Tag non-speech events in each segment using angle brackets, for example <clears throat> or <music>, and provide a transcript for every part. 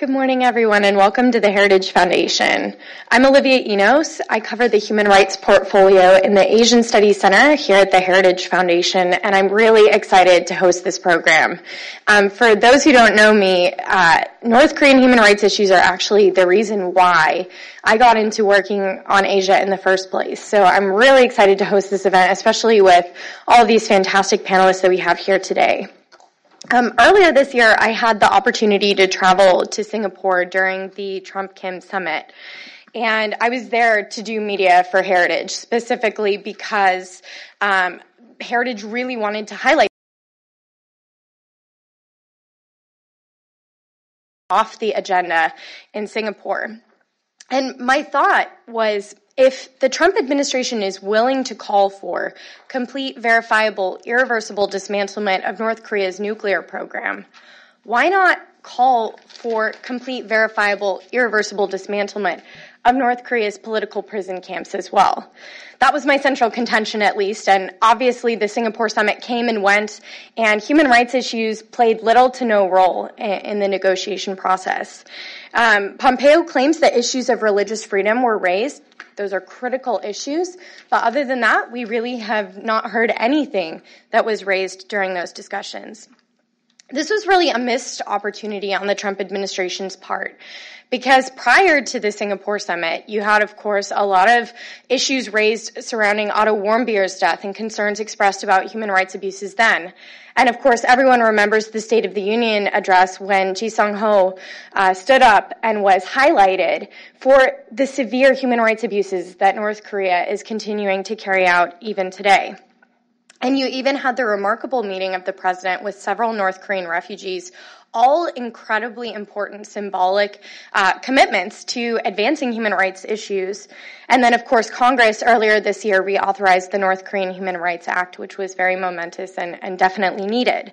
Good morning, everyone, and welcome to the Heritage Foundation. I'm Olivia Enos. I cover the human rights portfolio in the Asian Studies Center here at the Heritage Foundation, and I'm really excited to host this program. Um, for those who don't know me, uh, North Korean human rights issues are actually the reason why I got into working on Asia in the first place. So I'm really excited to host this event, especially with all these fantastic panelists that we have here today. Um, earlier this year, I had the opportunity to travel to Singapore during the Trump Kim summit. And I was there to do media for Heritage, specifically because um, Heritage really wanted to highlight off the agenda in Singapore. And my thought was if the Trump administration is willing to call for complete, verifiable, irreversible dismantlement of North Korea's nuclear program, why not call for complete, verifiable, irreversible dismantlement of North Korea's political prison camps as well? That was my central contention, at least, and obviously the Singapore summit came and went, and human rights issues played little to no role in the negotiation process. Um, Pompeo claims that issues of religious freedom were raised those are critical issues. But other than that, we really have not heard anything that was raised during those discussions. This was really a missed opportunity on the Trump administration's part because prior to the Singapore summit, you had, of course, a lot of issues raised surrounding Otto Warmbier's death and concerns expressed about human rights abuses then. And of course, everyone remembers the State of the Union address when Ji Sung Ho uh, stood up and was highlighted for the severe human rights abuses that North Korea is continuing to carry out even today. And you even had the remarkable meeting of the president with several North Korean refugees all incredibly important symbolic uh, commitments to advancing human rights issues. And then, of course, Congress earlier this year reauthorized the North Korean Human Rights Act, which was very momentous and, and definitely needed.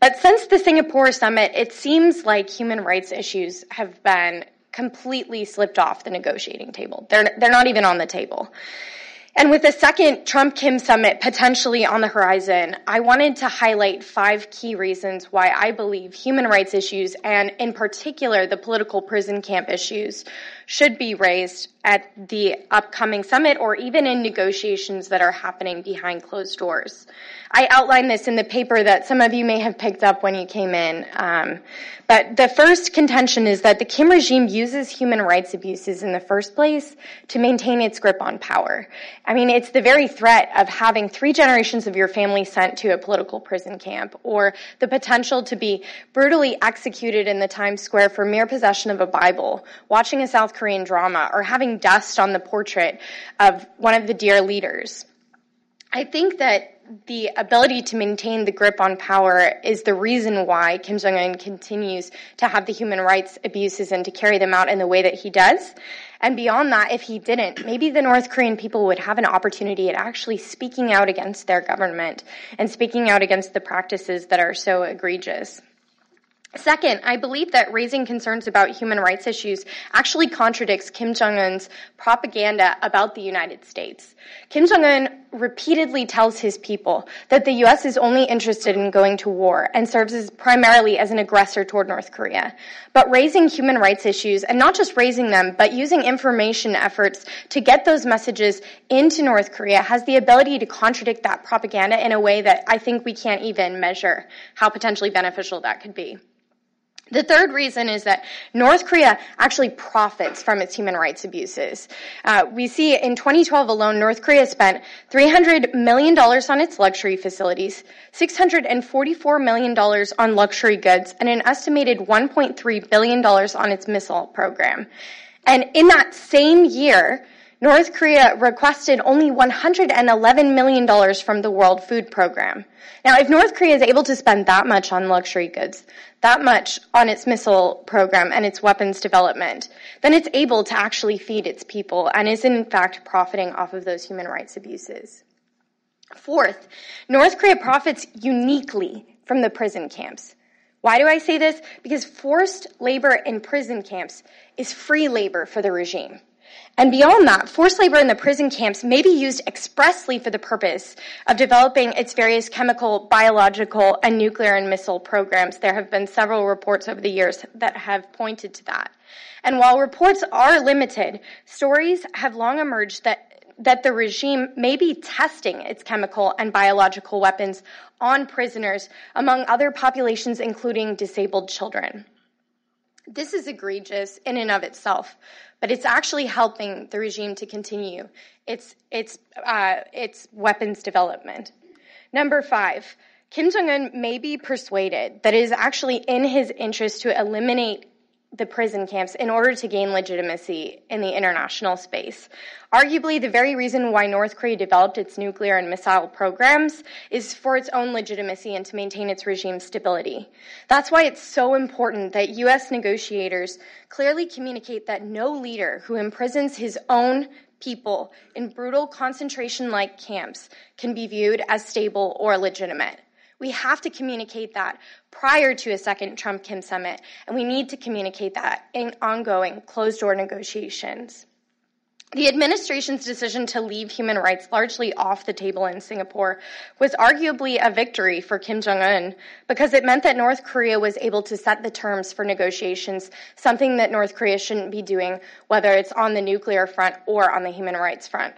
But since the Singapore summit, it seems like human rights issues have been completely slipped off the negotiating table. They're, they're not even on the table. And with the second Trump Kim summit potentially on the horizon, I wanted to highlight five key reasons why I believe human rights issues, and in particular the political prison camp issues, should be raised at the upcoming summit or even in negotiations that are happening behind closed doors. I outlined this in the paper that some of you may have picked up when you came in. Um, but the first contention is that the Kim regime uses human rights abuses in the first place to maintain its grip on power. I mean, it's the very threat of having three generations of your family sent to a political prison camp or the potential to be brutally executed in the Times Square for mere possession of a Bible, watching a South Korean drama, or having dust on the portrait of one of the dear leaders. I think that the ability to maintain the grip on power is the reason why Kim Jong un continues to have the human rights abuses and to carry them out in the way that he does. And beyond that, if he didn't, maybe the North Korean people would have an opportunity at actually speaking out against their government and speaking out against the practices that are so egregious. Second, I believe that raising concerns about human rights issues actually contradicts Kim Jong un's propaganda about the United States. Kim Jong un repeatedly tells his people that the U.S. is only interested in going to war and serves as primarily as an aggressor toward North Korea. But raising human rights issues, and not just raising them, but using information efforts to get those messages into North Korea has the ability to contradict that propaganda in a way that I think we can't even measure how potentially beneficial that could be. The third reason is that North Korea actually profits from its human rights abuses. Uh, we see in 2012 alone, North Korea spent $300 million on its luxury facilities, $644 million on luxury goods, and an estimated $1.3 billion on its missile program. And in that same year, North Korea requested only $111 million from the World Food Program. Now, if North Korea is able to spend that much on luxury goods, that much on its missile program and its weapons development, then it's able to actually feed its people and is in fact profiting off of those human rights abuses. Fourth, North Korea profits uniquely from the prison camps. Why do I say this? Because forced labor in prison camps is free labor for the regime. And beyond that, forced labor in the prison camps may be used expressly for the purpose of developing its various chemical, biological, and nuclear and missile programs. There have been several reports over the years that have pointed to that. And while reports are limited, stories have long emerged that that the regime may be testing its chemical and biological weapons on prisoners among other populations, including disabled children. This is egregious in and of itself, but it's actually helping the regime to continue its its uh, its weapons development. Number five, Kim Jong Un may be persuaded that it is actually in his interest to eliminate the prison camps in order to gain legitimacy in the international space. Arguably, the very reason why North Korea developed its nuclear and missile programs is for its own legitimacy and to maintain its regime stability. That's why it's so important that U.S. negotiators clearly communicate that no leader who imprisons his own people in brutal concentration like camps can be viewed as stable or legitimate. We have to communicate that prior to a second Trump Kim summit, and we need to communicate that in ongoing closed door negotiations. The administration's decision to leave human rights largely off the table in Singapore was arguably a victory for Kim Jong un because it meant that North Korea was able to set the terms for negotiations, something that North Korea shouldn't be doing, whether it's on the nuclear front or on the human rights front.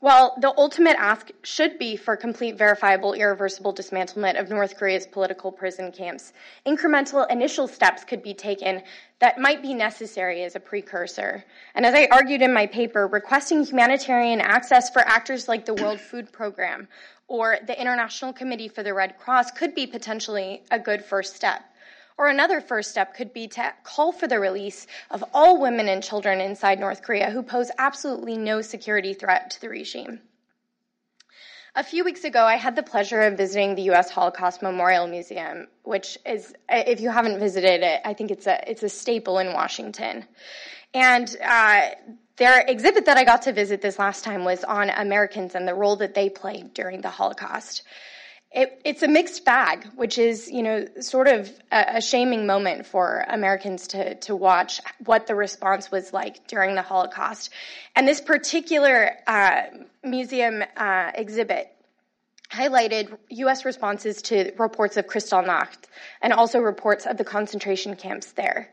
While the ultimate ask should be for complete, verifiable, irreversible dismantlement of North Korea's political prison camps, incremental initial steps could be taken that might be necessary as a precursor. And as I argued in my paper, requesting humanitarian access for actors like the World Food Program or the International Committee for the Red Cross could be potentially a good first step. Or another first step could be to call for the release of all women and children inside North Korea who pose absolutely no security threat to the regime. A few weeks ago, I had the pleasure of visiting the U.S. Holocaust Memorial Museum, which is, if you haven't visited it, I think it's a it's a staple in Washington. And uh, their exhibit that I got to visit this last time was on Americans and the role that they played during the Holocaust. It, it's a mixed bag, which is, you know, sort of a, a, shaming moment for Americans to, to watch what the response was like during the Holocaust. And this particular uh, museum uh, exhibit highlighted U.S. responses to reports of Kristallnacht and also reports of the concentration camps there.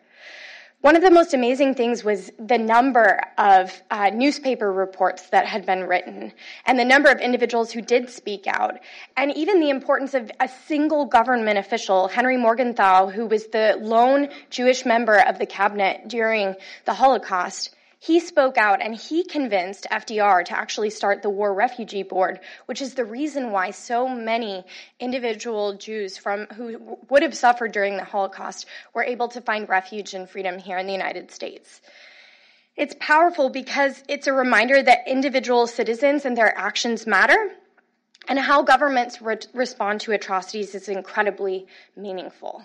One of the most amazing things was the number of uh, newspaper reports that had been written and the number of individuals who did speak out, and even the importance of a single government official, Henry Morgenthau, who was the lone Jewish member of the cabinet during the Holocaust, he spoke out and he convinced FDR to actually start the War Refugee Board, which is the reason why so many individual Jews from who would have suffered during the Holocaust were able to find refuge and freedom here in the United States. It's powerful because it's a reminder that individual citizens and their actions matter, and how governments re- respond to atrocities is incredibly meaningful.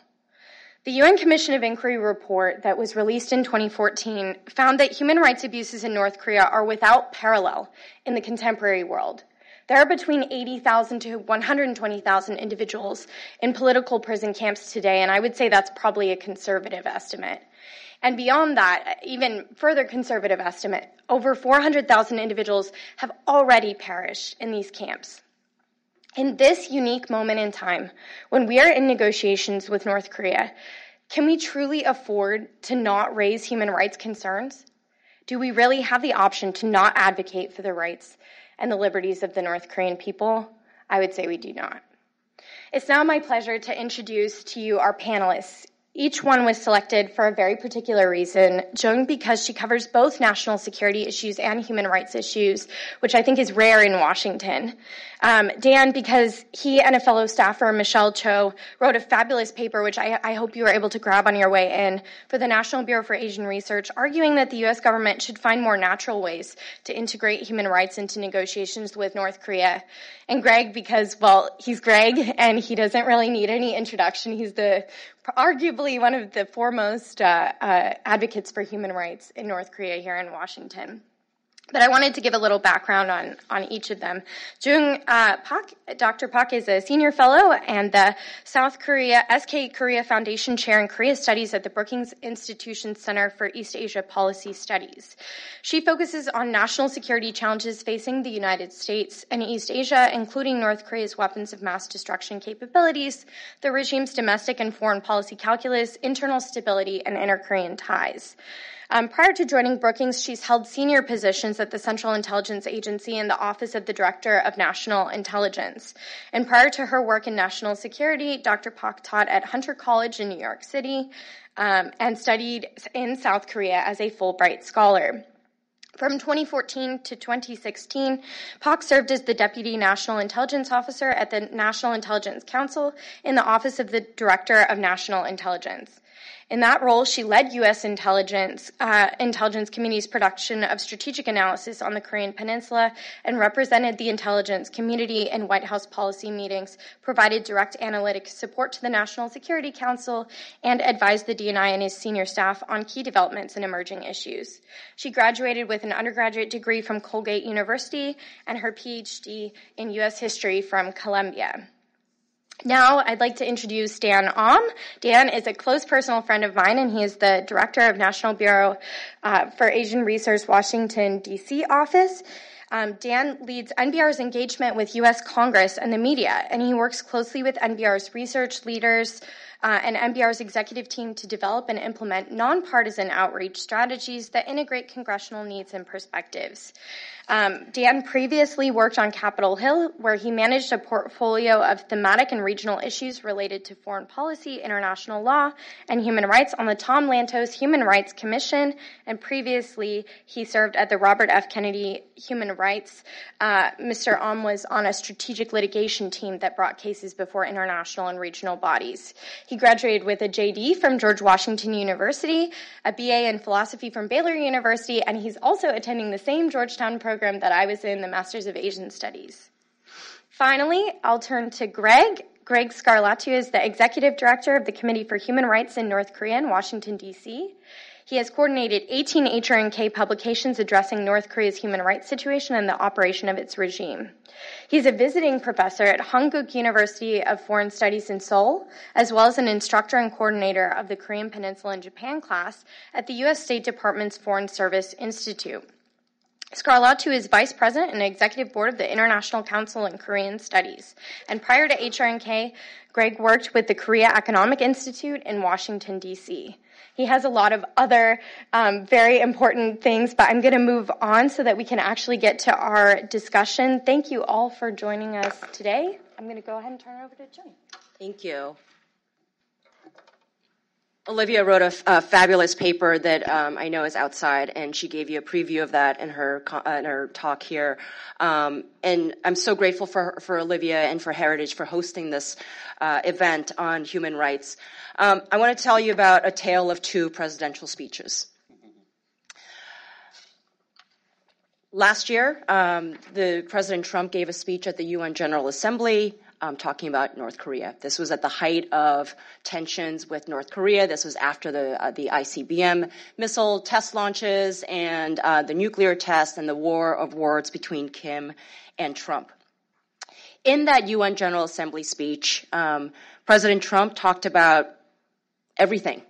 The UN Commission of Inquiry report that was released in 2014 found that human rights abuses in North Korea are without parallel in the contemporary world. There are between 80,000 to 120,000 individuals in political prison camps today, and I would say that's probably a conservative estimate. And beyond that, even further conservative estimate, over 400,000 individuals have already perished in these camps. In this unique moment in time, when we are in negotiations with North Korea, can we truly afford to not raise human rights concerns? Do we really have the option to not advocate for the rights and the liberties of the North Korean people? I would say we do not. It's now my pleasure to introduce to you our panelists, Each one was selected for a very particular reason. Jung, because she covers both national security issues and human rights issues, which I think is rare in Washington. Um, Dan, because he and a fellow staffer, Michelle Cho, wrote a fabulous paper, which I, I hope you were able to grab on your way in, for the National Bureau for Asian Research, arguing that the U.S. government should find more natural ways to integrate human rights into negotiations with North Korea. And Greg, because, well, he's Greg, and he doesn't really need any introduction. He's the arguably one of the foremost uh, uh, advocates for human rights in North Korea here in Washington. But I wanted to give a little background on, on each of them. Jung uh, Pak, Dr. Pak is a senior fellow and the South Korea, SK Korea Foundation Chair in Korea Studies at the Brookings Institution Center for East Asia Policy Studies. She focuses on national security challenges facing the United States and East Asia, including North Korea's weapons of mass destruction capabilities, the regime's domestic and foreign policy calculus, internal stability, and inter-Korean ties. Um, prior to joining Brookings, she's held senior positions at the Central Intelligence Agency and the Office of the Director of National Intelligence. And prior to her work in national security, Dr. Pak taught at Hunter College in New York City um, and studied in South Korea as a Fulbright scholar. From 2014 to 2016, Pak served as the Deputy National Intelligence Officer at the National Intelligence Council in the Office of the Director of National Intelligence. In that role, she led U.S. intelligence, uh, intelligence community's production of strategic analysis on the Korean Peninsula and represented the intelligence community in White House policy meetings, provided direct analytic support to the National Security Council, and advised the DNI and his senior staff on key developments and emerging issues. She graduated with an undergraduate degree from Colgate University and her PhD in U.S. history from Columbia. Now, I'd like to introduce Dan Aum. Dan is a close personal friend of mine, and he is the director of National Bureau uh, for Asian Research, Washington, D.C. office. Um, Dan leads NBR's engagement with U.S. Congress and the media, and he works closely with NBR's research leaders, uh, and NBR's executive team to develop and implement nonpartisan outreach strategies that integrate congressional needs and perspectives. Um, Dan previously worked on Capitol Hill, where he managed a portfolio of thematic and regional issues related to foreign policy, international law, and human rights on the Tom Lantos Human Rights Commission. And previously, he served at the Robert F. Kennedy Human Rights. Uh, Mr. Aum was on a strategic litigation team that brought cases before international and regional bodies. He graduated with a JD from George Washington University, a BA in philosophy from Baylor University, and he's also attending the same Georgetown program that I was in, the Masters of Asian Studies. Finally, I'll turn to Greg. Greg Scarlatoiu is the executive director of the Committee for Human Rights in North Korea in Washington, D.C. He has coordinated 18 HRNK publications addressing North Korea's human rights situation and the operation of its regime. He's a visiting professor at Hankuk University of Foreign Studies in Seoul, as well as an instructor and coordinator of the Korean Peninsula and Japan class at the U.S. State Department's Foreign Service Institute. Scarlatoiu is vice president and executive board of the International Council on Korean Studies. And prior to HRNK, Greg worked with the Korea Economic Institute in Washington, D.C. He has a lot of other um, very important things, but I'm going to move on so that we can actually get to our discussion. Thank you all for joining us today. I'm going to go ahead and turn it over to Johnny. Thank you. Olivia wrote a, a fabulous paper that um, I know is outside, and she gave you a preview of that in her uh, in her talk here. Um, and I'm so grateful for for Olivia and for Heritage for hosting this uh, event on human rights. Um, I want to tell you about a tale of two presidential speeches. Last year, um, the President Trump gave a speech at the UN General Assembly um, talking about North Korea. This was at the height of tensions with North Korea. This was after the uh, the ICBM missile test launches and uh, the nuclear test and the war of words between Kim and Trump. In that UN General Assembly speech, um, President Trump talked about everything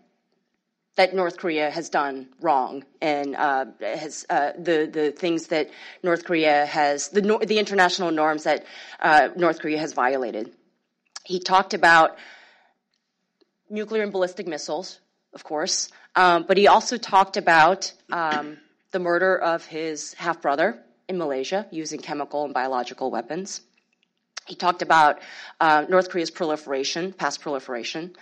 that North Korea has done wrong and uh, has uh, the the things that North Korea has the the international norms that uh, North Korea has violated. He talked about nuclear and ballistic missiles, of course, um, but he also talked about um, the murder of his half brother in Malaysia using chemical and biological weapons. He talked about uh, North Korea's proliferation, past proliferation.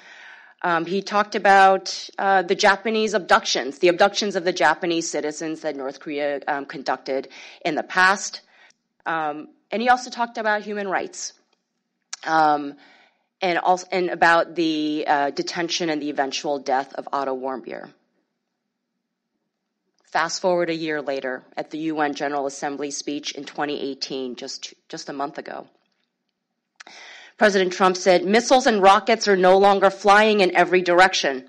Um, he talked about uh, the Japanese abductions, the abductions of the Japanese citizens that North Korea um, conducted in the past. Um, and he also talked about human rights um, and, also, and about the uh, detention and the eventual death of Otto Warmbier. Fast forward a year later at the UN General Assembly speech in 2018, just, just a month ago. President Trump said, missiles and rockets are no longer flying in every direction.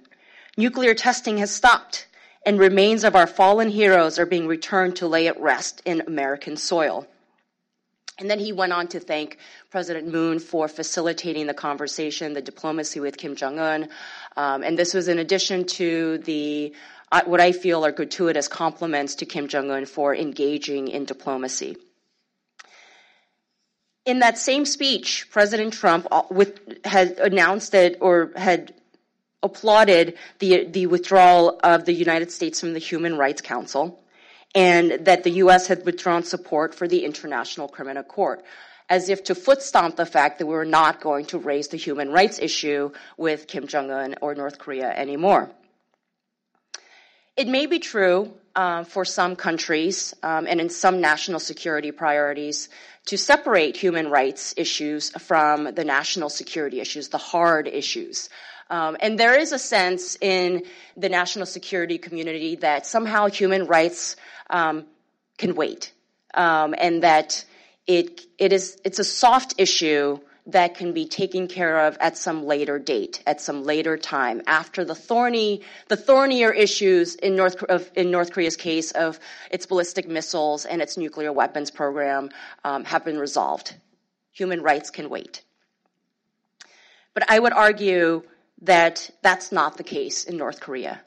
Nuclear testing has stopped, and remains of our fallen heroes are being returned to lay at rest in American soil. And then he went on to thank President Moon for facilitating the conversation, the diplomacy with Kim Jong Un. Um, and this was in addition to the uh, what I feel are gratuitous compliments to Kim Jong Un for engaging in diplomacy. In that same speech, President Trump uh, with, had announced that or had applauded the, the withdrawal of the United States from the Human Rights Council and that the U.S. had withdrawn support for the International Criminal Court, as if to foot stomp the fact that we were not going to raise the human rights issue with Kim Jong un or North Korea anymore. It may be true uh, for some countries um, and in some national security priorities to separate human rights issues from the national security issues, the hard issues. Um, and there is a sense in the national security community that somehow human rights um, can wait, um, and that it it is it's a soft issue that can be taken care of at some later date, at some later time, after the thorny, the thornier issues in North, of, in North Korea's case of its ballistic missiles and its nuclear weapons program um, have been resolved. Human rights can wait. But I would argue that that's not the case in North Korea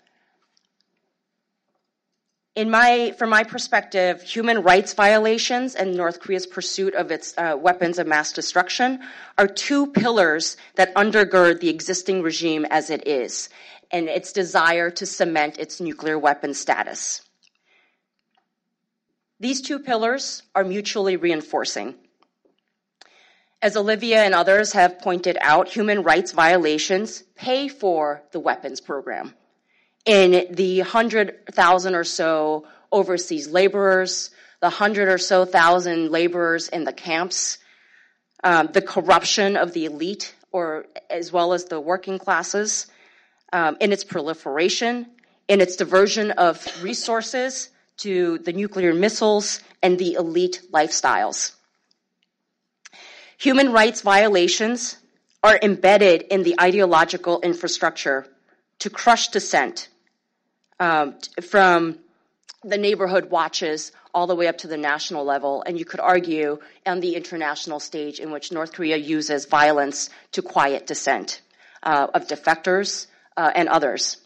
in my, from my perspective, human rights violations and North Korea's pursuit of its uh, weapons of mass destruction are two pillars that undergird the existing regime as it is and its desire to cement its nuclear weapon status. These two pillars are mutually reinforcing. As Olivia and others have pointed out, human rights violations pay for the weapons program in the 100,000 or so overseas laborers, the 100 or so thousand laborers in the camps, um, the corruption of the elite, or as well as the working classes, um, in its proliferation, in its diversion of resources to the nuclear missiles and the elite lifestyles. Human rights violations are embedded in the ideological infrastructure to crush dissent, um, from the neighborhood watches all the way up to the national level, and you could argue on the international stage in which North Korea uses violence to quiet dissent uh, of defectors uh, and others.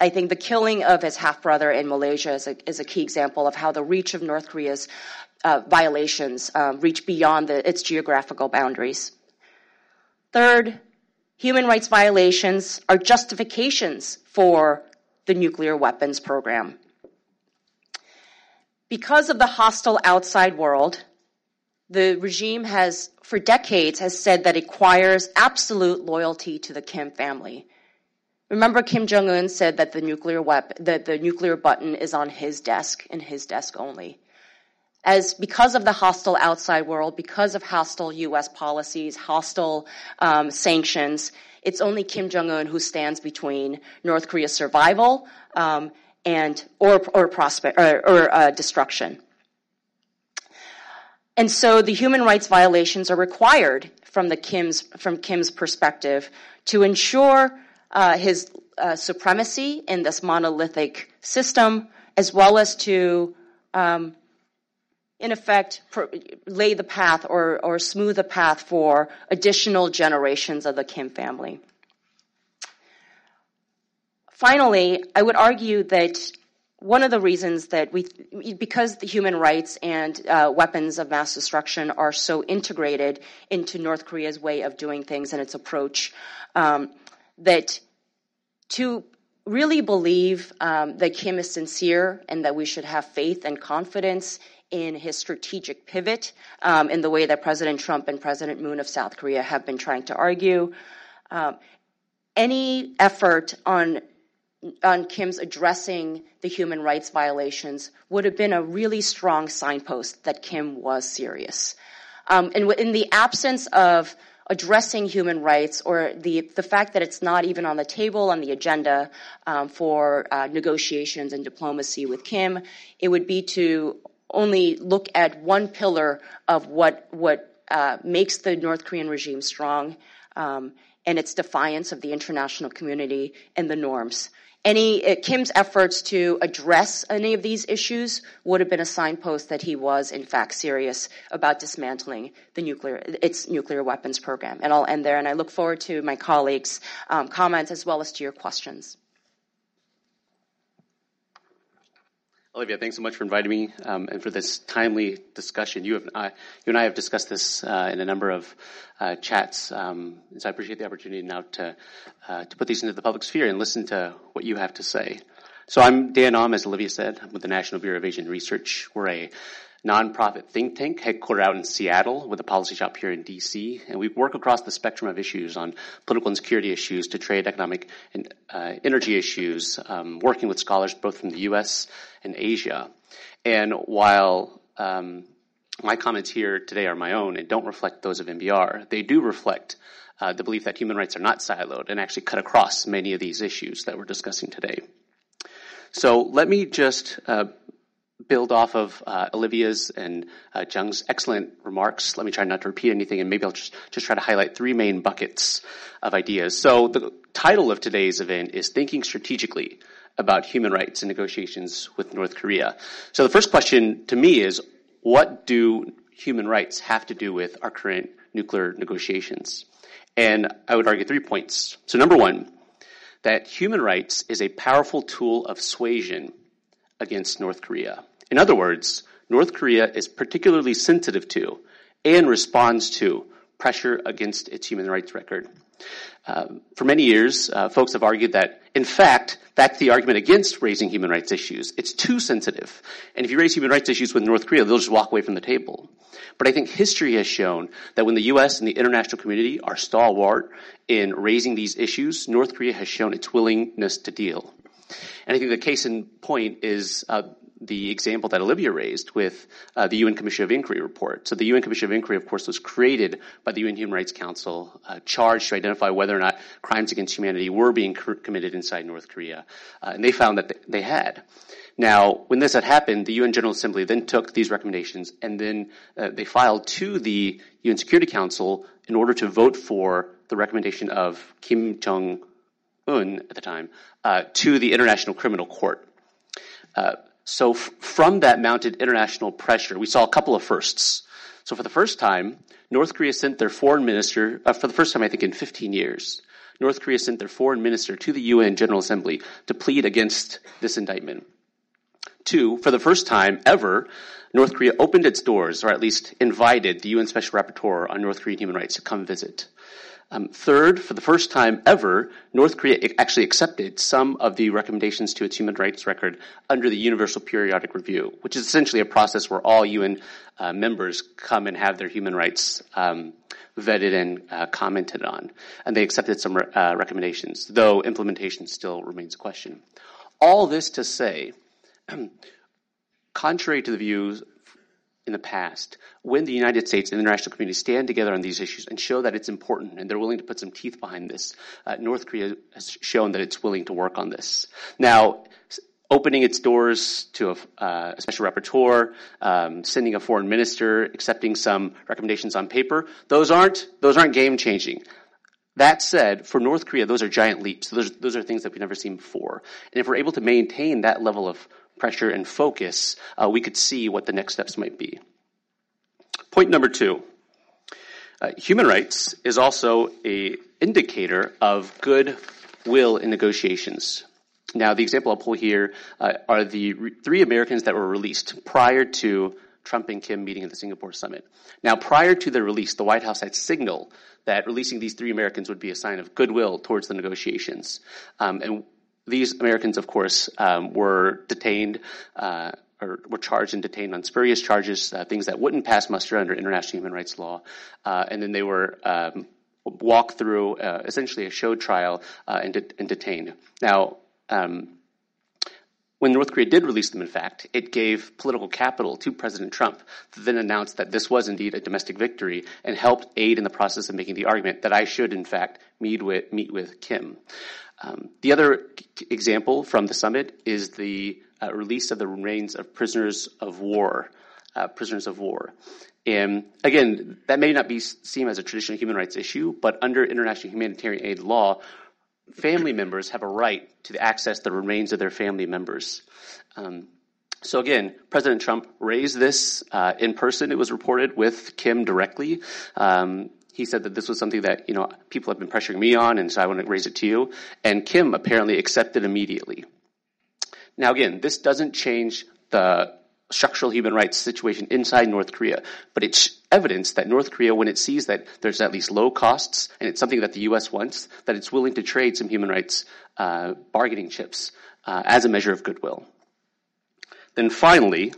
I think the killing of his half brother in Malaysia is a, is a, key example of how the reach of North Korea's uh, violations um, reach beyond the, its geographical boundaries. Third, human rights violations are justifications for the nuclear weapons program. Because of the hostile outside world, the regime has, for decades, has said that it requires absolute loyalty to the Kim family. Remember, Kim Jong Un said that the nuclear weapon, that the nuclear button is on his desk and his desk only. As because of the hostile outside world, because of hostile U.S. policies, hostile um, sanctions, it's only Kim Jong Un who stands between North Korea's survival um, and or or, or, or uh, destruction. And so the human rights violations are required from the Kim's from Kim's perspective to ensure uh, his uh, supremacy in this monolithic system, as well as to um, in effect, lay the path or, or smooth the path for additional generations of the Kim family. Finally, I would argue that one of the reasons that we, because the human rights and uh, weapons of mass destruction are so integrated into North Korea's way of doing things and its approach, um, that to really believe um, that Kim is sincere and that we should have faith and confidence in his strategic pivot um, in the way that President Trump and President Moon of South Korea have been trying to argue. Um, any effort on on Kim's addressing the human rights violations would have been a really strong signpost that Kim was serious. Um, and in the absence of addressing human rights or the, the fact that it's not even on the table on the agenda um, for uh, negotiations and diplomacy with Kim, it would be to only look at one pillar of what, what uh, makes the North Korean regime strong um, and its defiance of the international community and the norms. Any uh, Kim's efforts to address any of these issues would have been a signpost that he was in fact serious about dismantling the nuclear its nuclear weapons program. And I'll end there. And I look forward to my colleagues' um, comments as well as to your questions. Olivia, thanks so much for inviting me um, and for this timely discussion. You, have, uh, you and I have discussed this uh, in a number of uh, chats, um, and so I appreciate the opportunity now to uh, to put these into the public sphere and listen to what you have to say. So I'm Dan Aum, as Olivia said, I'm with the National Bureau of Asian Research. We're a nonprofit think tank headquartered out in Seattle with a policy shop here in DC. And we work across the spectrum of issues on political and security issues to trade, economic, and uh, energy issues, um, working with scholars both from the US and Asia. And while um, my comments here today are my own and don't reflect those of NBR, they do reflect uh, the belief that human rights are not siloed and actually cut across many of these issues that we're discussing today. So let me just uh, build off of uh, Olivia's and uh, Jung's excellent remarks. Let me try not to repeat anything, and maybe I'll just, just try to highlight three main buckets of ideas. So the title of today's event is Thinking Strategically about Human Rights and Negotiations with North Korea. So the first question to me is, what do human rights have to do with our current nuclear negotiations? And I would argue three points. So number one, that human rights is a powerful tool of suasion against North Korea. In other words, North Korea is particularly sensitive to and responds to pressure against its human rights record. Uh, for many years, uh, folks have argued that, in fact, that's the argument against raising human rights issues. It's too sensitive. And if you raise human rights issues with North Korea, they'll just walk away from the table. But I think history has shown that when the U.S. and the international community are stalwart in raising these issues, North Korea has shown its willingness to deal. And I think the case in point is uh, the example that Olivia raised with uh, the UN Commission of Inquiry report. So the UN Commission of Inquiry, of course, was created by the UN Human Rights Council, uh, charged to identify whether or not crimes against humanity were being committed inside North Korea, uh, and they found that they had. Now, when this had happened, the UN General Assembly then took these recommendations and then uh, they filed to the UN Security Council in order to vote for the recommendation of Kim Jong Un at the time uh, to the International Criminal Court. Uh, so f- from that mounted international pressure, we saw a couple of firsts. So for the first time, North Korea sent their foreign minister, uh, for the first time I think in 15 years, North Korea sent their foreign minister to the UN General Assembly to plead against this indictment. Two, for the first time ever, North Korea opened its doors, or at least invited the UN Special Rapporteur on North Korean human rights to come visit. Um, third, for the first time ever, North Korea actually accepted some of the recommendations to its human rights record under the Universal Periodic Review, which is essentially a process where all UN uh, members come and have their human rights um, vetted and uh, commented on. And they accepted some uh, recommendations, though implementation still remains a question. All this to say, <clears throat> contrary to the views in the past when the United States and the international community stand together on these issues and show that it's important and they're willing to put some teeth behind this. Uh, North Korea has shown that it's willing to work on this. Now, opening its doors to a, uh, a special rapporteur, um, sending a foreign minister, accepting some recommendations on paper, those aren't those aren't game changing. That said, for North Korea, those are giant leaps. Those, those are things that we've never seen before. And if we're able to maintain that level of pressure and focus, uh, we could see what the next steps might be. Point number two. Uh, human rights is also a indicator of good will in negotiations. Now, the example I'll pull here uh, are the re- three Americans that were released prior to Trump and Kim meeting at the Singapore summit. Now, prior to their release, the White House had signaled that releasing these three Americans would be a sign of goodwill towards the negotiations. Um, and these Americans, of course, um, were detained uh, or were charged and detained on spurious charges, uh, things that wouldn't pass muster under international human rights law, uh, and then they were um, walk through uh, essentially a show trial uh, and, de- and, detained. Now, um, when North Korea did release them, in fact, it gave political capital to President Trump, then announced that this was indeed a domestic victory and helped aid in the process of making the argument that I should, in fact, meet with, meet with Kim. Um, the other example from the summit is the uh, release of the remains of prisoners of war. Uh, prisoners of war. And again, that may not be seen as a traditional human rights issue, but under international humanitarian aid law, family members have a right to access the remains of their family members. Um, so again, President Trump raised this uh, in person. It was reported with Kim directly. Um, he said that this was something that you know people have been pressuring me on, and so I want to raise it to you. And Kim apparently accepted immediately. Now again, this doesn't change the structural human rights situation inside North Korea, but it's evidence that North Korea, when it sees that there's at least low costs and it's something that the U.S. wants, that it's willing to trade some human rights uh, bargaining chips uh, as a measure of goodwill. Then finally,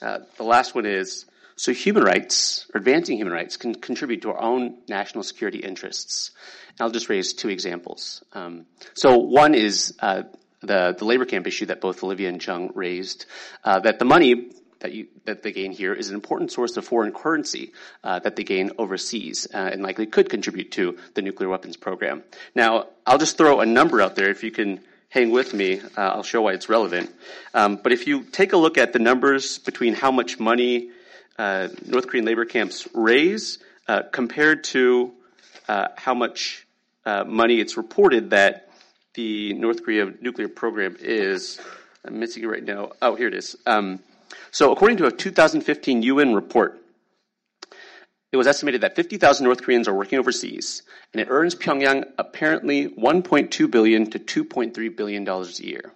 uh, the last one is so human rights, or advancing human rights, can contribute to our own national security interests. And I'll just raise two examples. Um, so one is uh, the, the labor camp issue that both Olivia and Jung raised, uh, that the money that, you, that they gain here is an important source of foreign currency uh, that they gain overseas uh, and likely could contribute to the nuclear weapons program. Now, I'll just throw a number out there if you can hang with me. Uh, I'll show why it's relevant. Um, but if you take a look at the numbers between how much money uh, North Korean labor camps raise uh, compared to how much money it's reported that the North Korea nuclear program is. I'm missing it right now. Oh, here it is. Um, so, according to a 2015 UN report, it was estimated that 50,000 North Koreans are working overseas, and it earns Pyongyang apparently 1.2 billion to 2.3 billion dollars a year.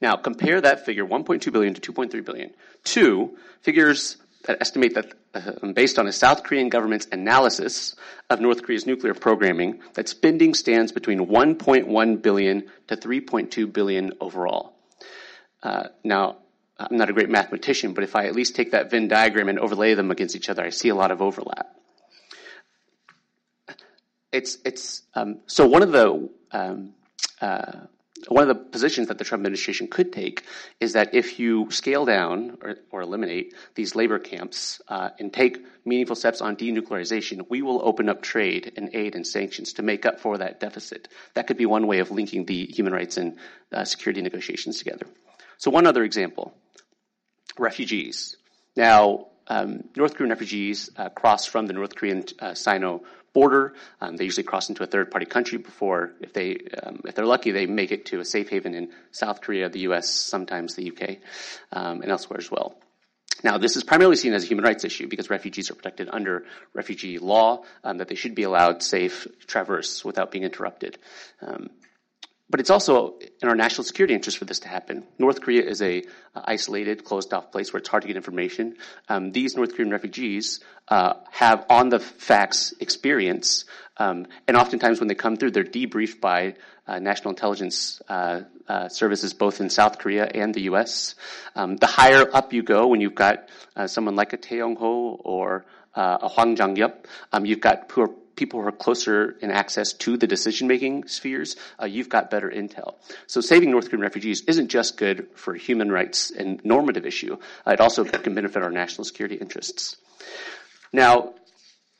Now, compare that figure, 1.2 billion to 2.3 billion, to figures that estimate that, uh, based on a South Korean government's analysis of North Korea's nuclear programming, that spending stands between 1.1 billion to 3.2 billion overall. Uh, now, I'm not a great mathematician, but if I at least take that Venn diagram and overlay them against each other, I see a lot of overlap. It's it's um, so one of the um, uh, one of the positions that the Trump administration could take is that if you scale down or, or eliminate these labor camps uh, and take meaningful steps on denuclearization, we will open up trade and aid and sanctions to make up for that deficit. That could be one way of linking the human rights and uh, security negotiations together. So, one other example refugees. Now, um, North Korean refugees uh, cross from the North Korean uh, Sino border. Um, they usually cross into a third party country before, if they um, if they're lucky, they make it to a safe haven in South Korea, the U.S., sometimes the U.K., um, and elsewhere as well. Now, this is primarily seen as a human rights issue because refugees are protected under refugee law, um, that they should be allowed safe traverse without being interrupted. Um, but it's also in our national security interest for this to happen. North Korea is a uh, isolated, closed off place where it's hard to get information. Um, these North Korean refugees uh, have on the facts experience, um, and oftentimes when they come through, they're debriefed by uh, national intelligence uh, uh, services both in South Korea and the U.S. Um, the higher up you go, when you've got uh, someone like a Tae Yong Ho or a Hwang Jang-yup, um, you've got are people who are closer in access to the decision making spheres, uh, you've got better intel. So saving North Korean refugees isn't just good for human rights and normative issue, uh, it also can benefit our national security interests. Now,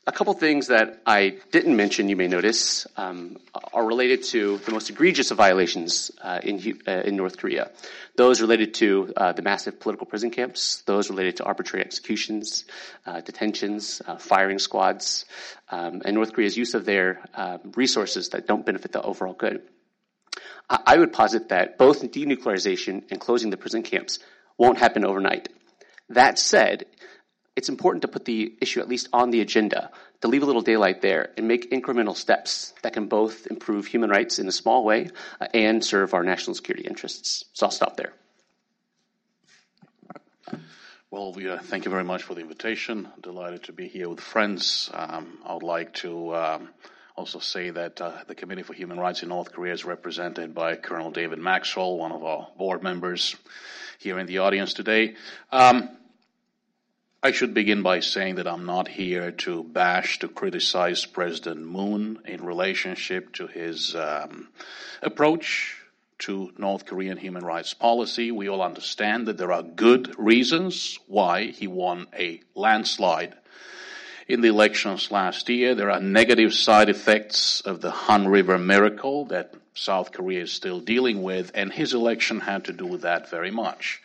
a couple things that I didn't mention, you may notice, um, are related to the most egregious of violations uh, in, uh, in North Korea. Those related to uh, the massive political prison camps, those related to arbitrary executions, uh, detentions, uh, firing squads, um, and North Korea's use of their um, resources that don't benefit the overall good. I would posit that both denuclearization and closing the prison camps won't happen overnight. That said, it's important to put the issue at least on the agenda, to leave a little daylight there and make incremental steps that can both improve human rights in a small way uh, and serve our national security interests. So I'll stop there. Well, we, uh, thank you very much for the invitation. Delighted to be here with friends. Um, I would like to um, also say that uh, the Committee for Human Rights in North Korea is represented by Colonel David Maxwell, one of our board members here in the audience today. Um, I should begin by saying that I'm not here to bash, to criticize President Moon in relationship to his um, approach to North Korean human rights policy. We all understand that there are good reasons why he won a landslide in the elections last year. There are negative side effects of the Han River miracle that South Korea is still dealing with, and his election had to do with that very much.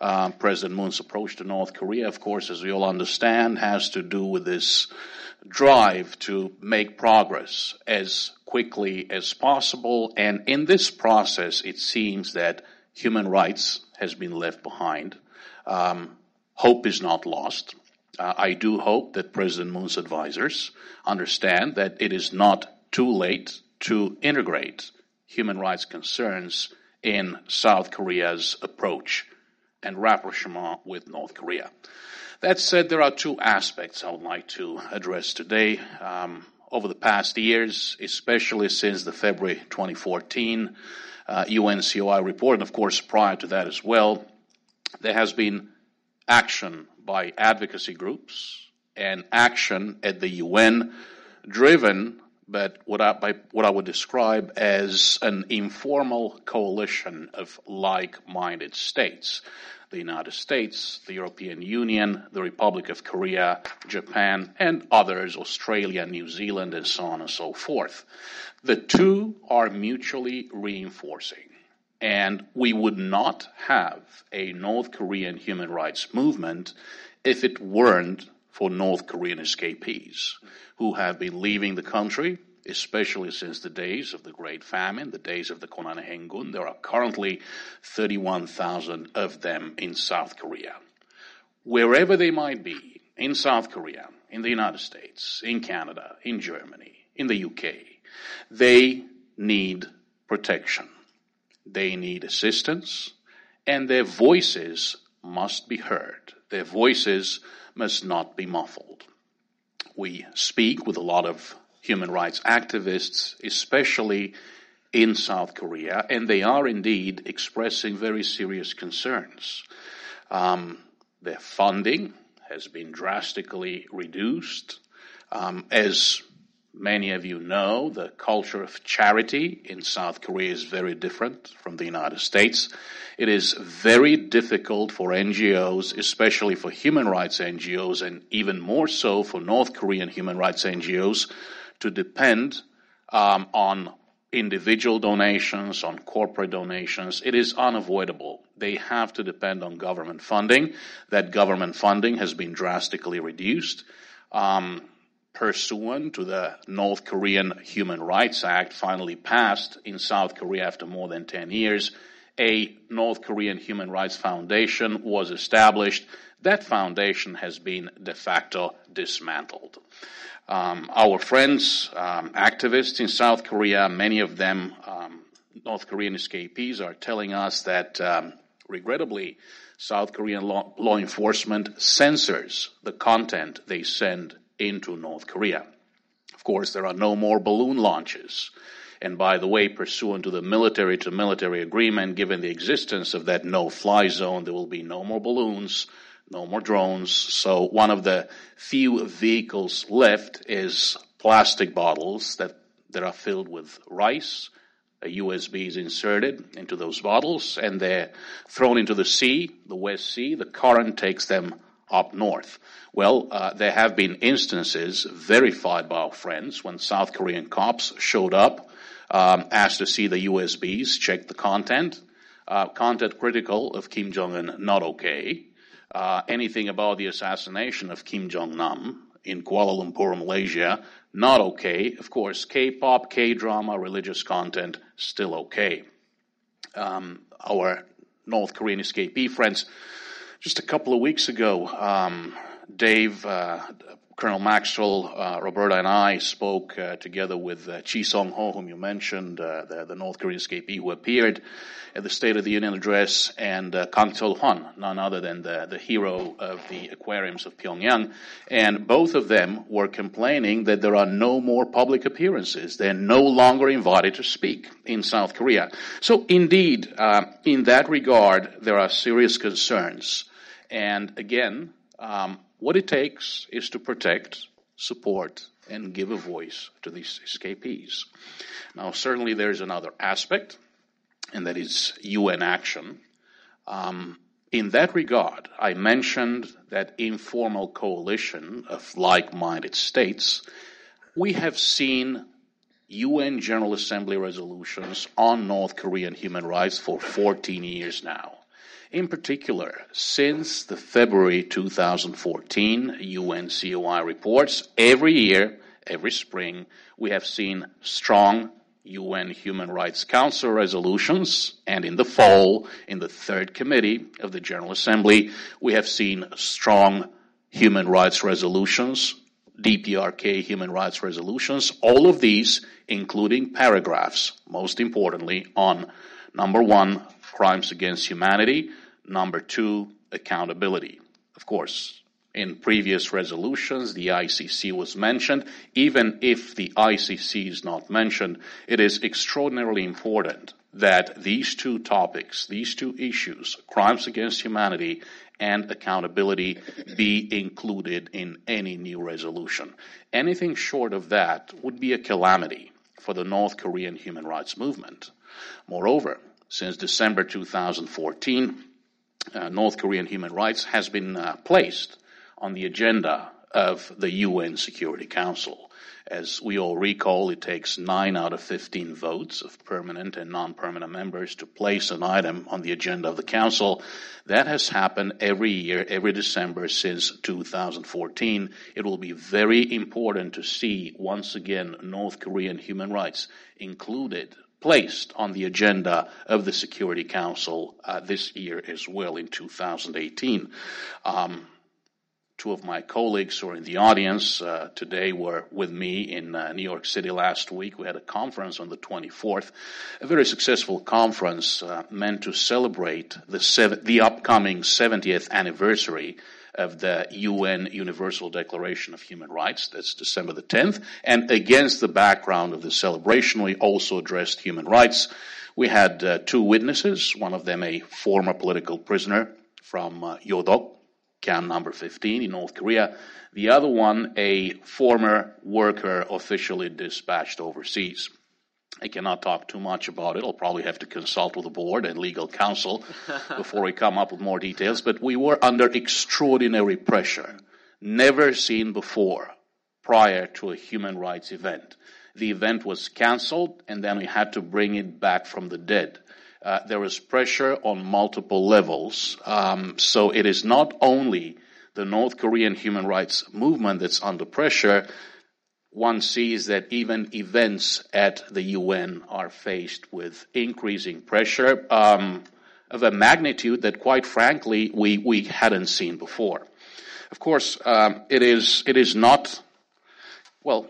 Uh, President Moon's approach to North Korea, of course, as we all understand, has to do with this drive to make progress as quickly as possible. And in this process, it seems that human rights has been left behind. Um, hope is not lost. Uh, I do hope that President Moon's advisors understand that it is not too late to integrate human rights concerns in South Korea's approach and rapprochement with North Korea. That said, there are two aspects I would like to address today. Um, over the past years, especially since the February 2014 uh, UNCOI report, and of course prior to that as well, there has been action by advocacy groups and action at the UN driven but what I, by what I would describe as an informal coalition of like-minded states the United States, the European Union, the Republic of Korea, Japan, and others, Australia, New Zealand, and so on and so forth. The two are mutually reinforcing. And we would not have a North Korean human rights movement if it weren't for North Korean escapees who have been leaving the country especially since the days of the Great Famine, the days of the Konanhengun. There are currently 31,000 of them in South Korea. Wherever they might be, in South Korea, in the United States, in Canada, in Germany, in the UK, they need protection. They need assistance, and their voices must be heard. Their voices must not be muffled. We speak with a lot of human rights activists, especially in South Korea, and they are indeed expressing very serious concerns. Um, their funding has been drastically reduced. Um, as many of you know, the culture of charity in South Korea is very different from the United States. It is very difficult for NGOs, especially for human rights NGOs, and even more so for North Korean human rights NGOs, to depend um, on individual donations, on corporate donations. It is unavoidable. They have to depend on government funding. That government funding has been drastically reduced. Um, pursuant to the North Korean Human Rights Act, finally passed in South Korea after more than 10 years, a North Korean Human Rights Foundation was established. That foundation has been de facto dismantled. Um, our friends, um, activists in South Korea, many of them um, North Korean escapees, are telling us that, um, regrettably, South Korean law, law enforcement censors the content they send into North Korea. Of course, there are no more balloon launches. And by the way, pursuant to the military to military agreement, given the existence of that no fly zone, there will be no more balloons, no more drones. So one of the few vehicles left is plastic bottles that, that are filled with rice. A USB is inserted into those bottles and they're thrown into the sea, the West Sea. The current takes them up north. Well, uh, there have been instances verified by our friends when South Korean cops showed up, um, asked to see the USBs, checked the content. Uh, content critical of Kim Jong Un, not okay uh, anything about the assassination of Kim Jong Nam in Kuala Lumpur, Malaysia, not okay. Of course, K-pop, K-drama, religious content, still okay. Um, our North Korean escapee friends, just a couple of weeks ago, um, Dave, uh, Colonel Maxwell, uh, Roberta, and I spoke uh, together with uh, Chi Song Ho, whom you mentioned, uh, the, the, North Korean escapee who appeared at the State of the Union address, and uh, Kang Chol Hwan, none other than the, the hero of the aquariums of Pyongyang. And both of them were complaining that there are no more public appearances. They're no longer invited to speak in South Korea. So indeed, uh, in that regard, there are serious concerns. And again, um, what it takes is to protect, support, and give a voice to these escapees. Now, certainly there's another aspect, and that is UN action. Um, in that regard, I mentioned that informal coalition of like-minded states. We have seen UN General Assembly resolutions on North Korean human rights for 14 years now. In particular, since the February 2014 UN COI reports, every year, every spring, we have seen strong UN Human Rights Council resolutions, and in the fall, in the third committee of the General Assembly, we have seen strong human rights resolutions, DPRK human rights resolutions, all of these including paragraphs, most importantly, on number one, crimes against humanity, number two, accountability. Of course, in previous resolutions, the ICC was mentioned. Even if the ICC is not mentioned, it is extraordinarily important that these two topics, these two issues, crimes against humanity and accountability, be included in any new resolution. Anything short of that would be a calamity for the North Korean human rights movement. Moreover, since December 2014, uh, North Korean human rights has been uh, placed on the agenda of the UN Security Council. As we all recall, it takes 9 out of 15 votes of permanent and non-permanent members to place an item on the agenda of the Council. That has happened every year, every December since 2014. It will be very important to see once again North Korean human rights included placed on the agenda of the Security Council uh, this year as well in 2018. Um, two of my colleagues who are in the audience uh, today were with me in uh, New York City last week. We had a conference on the 24th, a very successful conference uh, meant to celebrate the, sev- the upcoming 70th anniversary of the UN Universal Declaration of Human Rights. That's December the 10th. And against the background of the celebration, we also addressed human rights. We had uh, two witnesses, one of them a former political prisoner from uh, Yodok, camp number 15 in North Korea. The other one, a former worker officially dispatched overseas. I cannot talk too much about it. I'll probably have to consult with the board and legal counsel <laughs> before we come up with more details. But we were under extraordinary pressure, never seen before prior to a human rights event. The event was cancelled and then we had to bring it back from the dead. Uh, there is pressure on multiple levels. Um, so it is not only the North Korean human rights movement that's under pressure, one sees that even events at the UN are faced with increasing pressure um, of a magnitude that, quite frankly, we, we hadn't seen before. Of course, um, it is it is not well.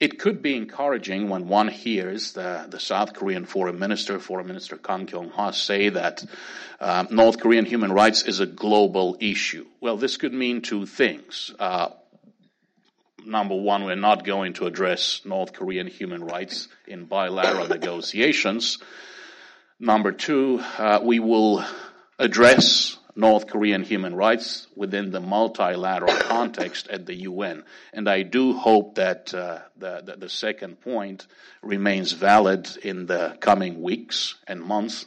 It could be encouraging when one hears the, the South Korean Foreign Minister, Foreign Minister Kang Kyung-wha, say that uh, North Korean human rights is a global issue. Well, this could mean two things. Uh, number one, we're not going to address North Korean human rights in bilateral <laughs> negotiations. Number two, uh, we will address North Korean human rights within the multilateral <laughs> context at the UN. And I do hope that uh, the, the, the second point remains valid in the coming weeks and months,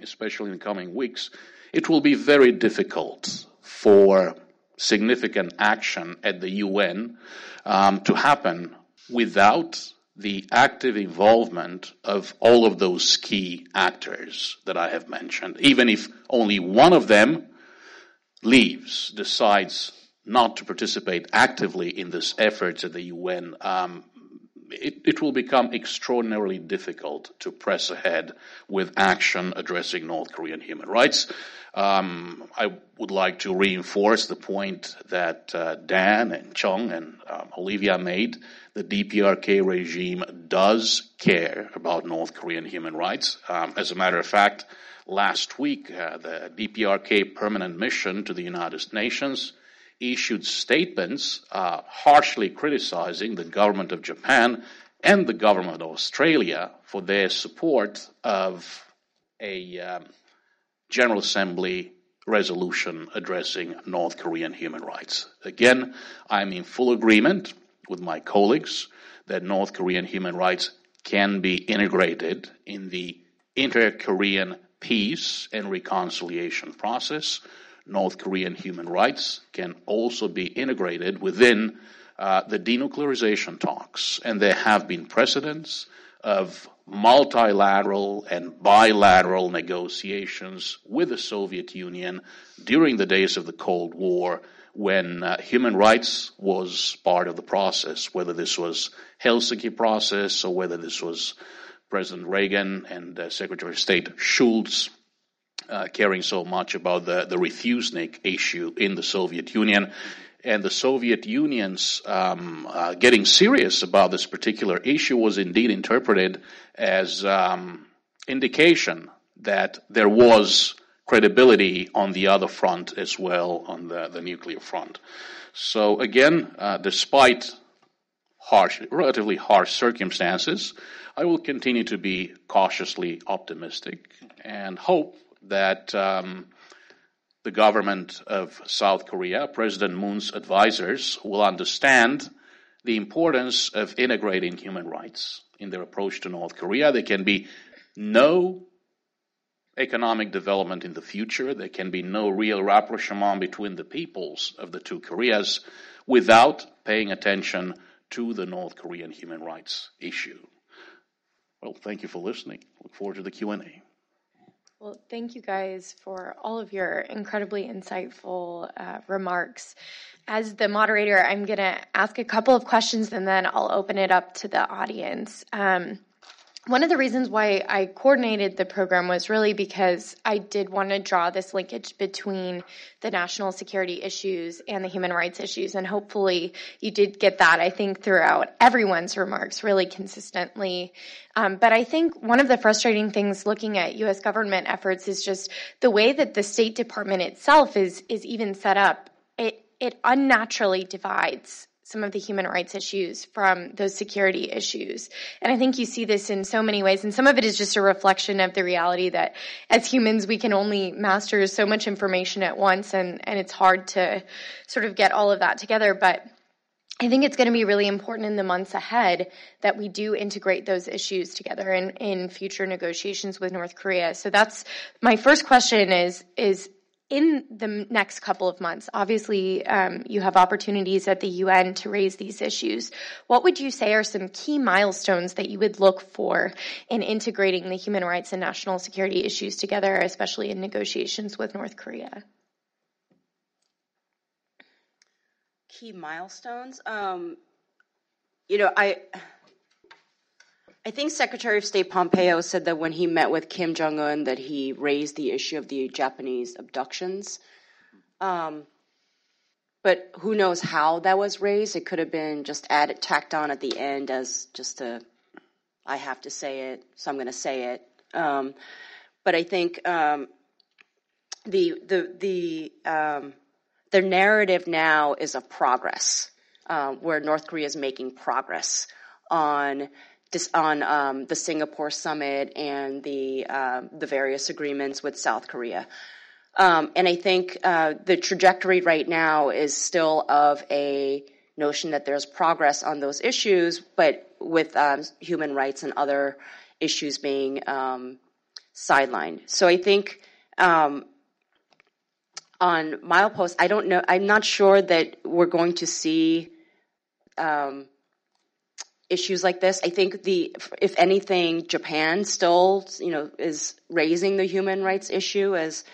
especially in the coming weeks. It will be very difficult for significant action at the UN um, to happen without the active involvement of all of those key actors that I have mentioned. Even if only one of them leaves, decides not to participate actively in this efforts at the UN, um, it, it, will become extraordinarily difficult to press ahead with action addressing North Korean human rights. Um, I would like to reinforce the point that uh, Dan and Jung and um, Olivia made. The DPRK regime does care about North Korean human rights. Um, as a matter of fact, last week, uh, the DPRK permanent mission to the United Nations issued statements uh, harshly criticizing the government of Japan and the government of Australia for their support of a um, General Assembly resolution addressing North Korean human rights. Again, I'm in full agreement with my colleagues that North Korean human rights can be integrated in the inter-Korean peace and reconciliation process. North Korean human rights can also be integrated within uh, the denuclearization talks, and there have been precedents of multilateral and bilateral negotiations with the Soviet Union during the days of the Cold War when uh, human rights was part of the process, whether this was Helsinki process or whether this was President Reagan and uh, Secretary of State Shultz uh, caring so much about the, the refusenik issue in the Soviet Union and the Soviet Union's um, uh, getting serious about this particular issue was indeed interpreted as um, indication that there was credibility on the other front as well, on the, the nuclear front. So again, uh, despite harsh, relatively harsh circumstances, I will continue to be cautiously optimistic and hope that um, the government of South Korea, President Moon's advisors, will understand the importance of integrating human rights in their approach to North Korea. There can be no economic development in the future. There can be no real rapprochement between the peoples of the two Koreas without paying attention to the North Korean human rights issue. Well, thank you for listening. Look forward to the Q&A. Well, thank you guys for all of your incredibly insightful uh, remarks. As the moderator, I'm going to ask a couple of questions and then I'll open it up to the audience. Um, one of the reasons why I coordinated the program was really because I did want to draw this linkage between the national security issues and the human rights issues. And hopefully you did get that, I think, throughout everyone's remarks really consistently. Um, but I think one of the frustrating things looking at U.S. government efforts is just the way that the State Department itself is, is even set up. It, it unnaturally divides some of the human rights issues from those security issues. And I think you see this in so many ways. And some of it is just a reflection of the reality that as humans, we can only master so much information at once and, and it's hard to sort of get all of that together. But I think it's going to be really important in the months ahead that we do integrate those issues together in, in future negotiations with North Korea. So that's my first question is, is in the next couple of months, obviously, um, you have opportunities at the UN to raise these issues. What would you say are some key milestones that you would look for in integrating the human rights and national security issues together, especially in negotiations with North Korea? Key milestones? Um, you know, I I think Secretary of State Pompeo said that when he met with Kim Jong Un, that he raised the issue of the Japanese abductions. Um, but who knows how that was raised? It could have been just added, tacked on at the end as just a, I have to say it, so I'm going to say it. Um, but I think um, the the the um, the narrative now is of progress, uh, where North Korea is making progress on on um, the Singapore summit and the uh, the various agreements with South Korea. Um, and I think uh, the trajectory right now is still of a notion that there's progress on those issues, but with um, human rights and other issues being um, sidelined. So I think um, on milepost, I don't know. I'm not sure that we're going to see um, issues like this. I think the, if anything, Japan still, you know, is raising the human rights issue, as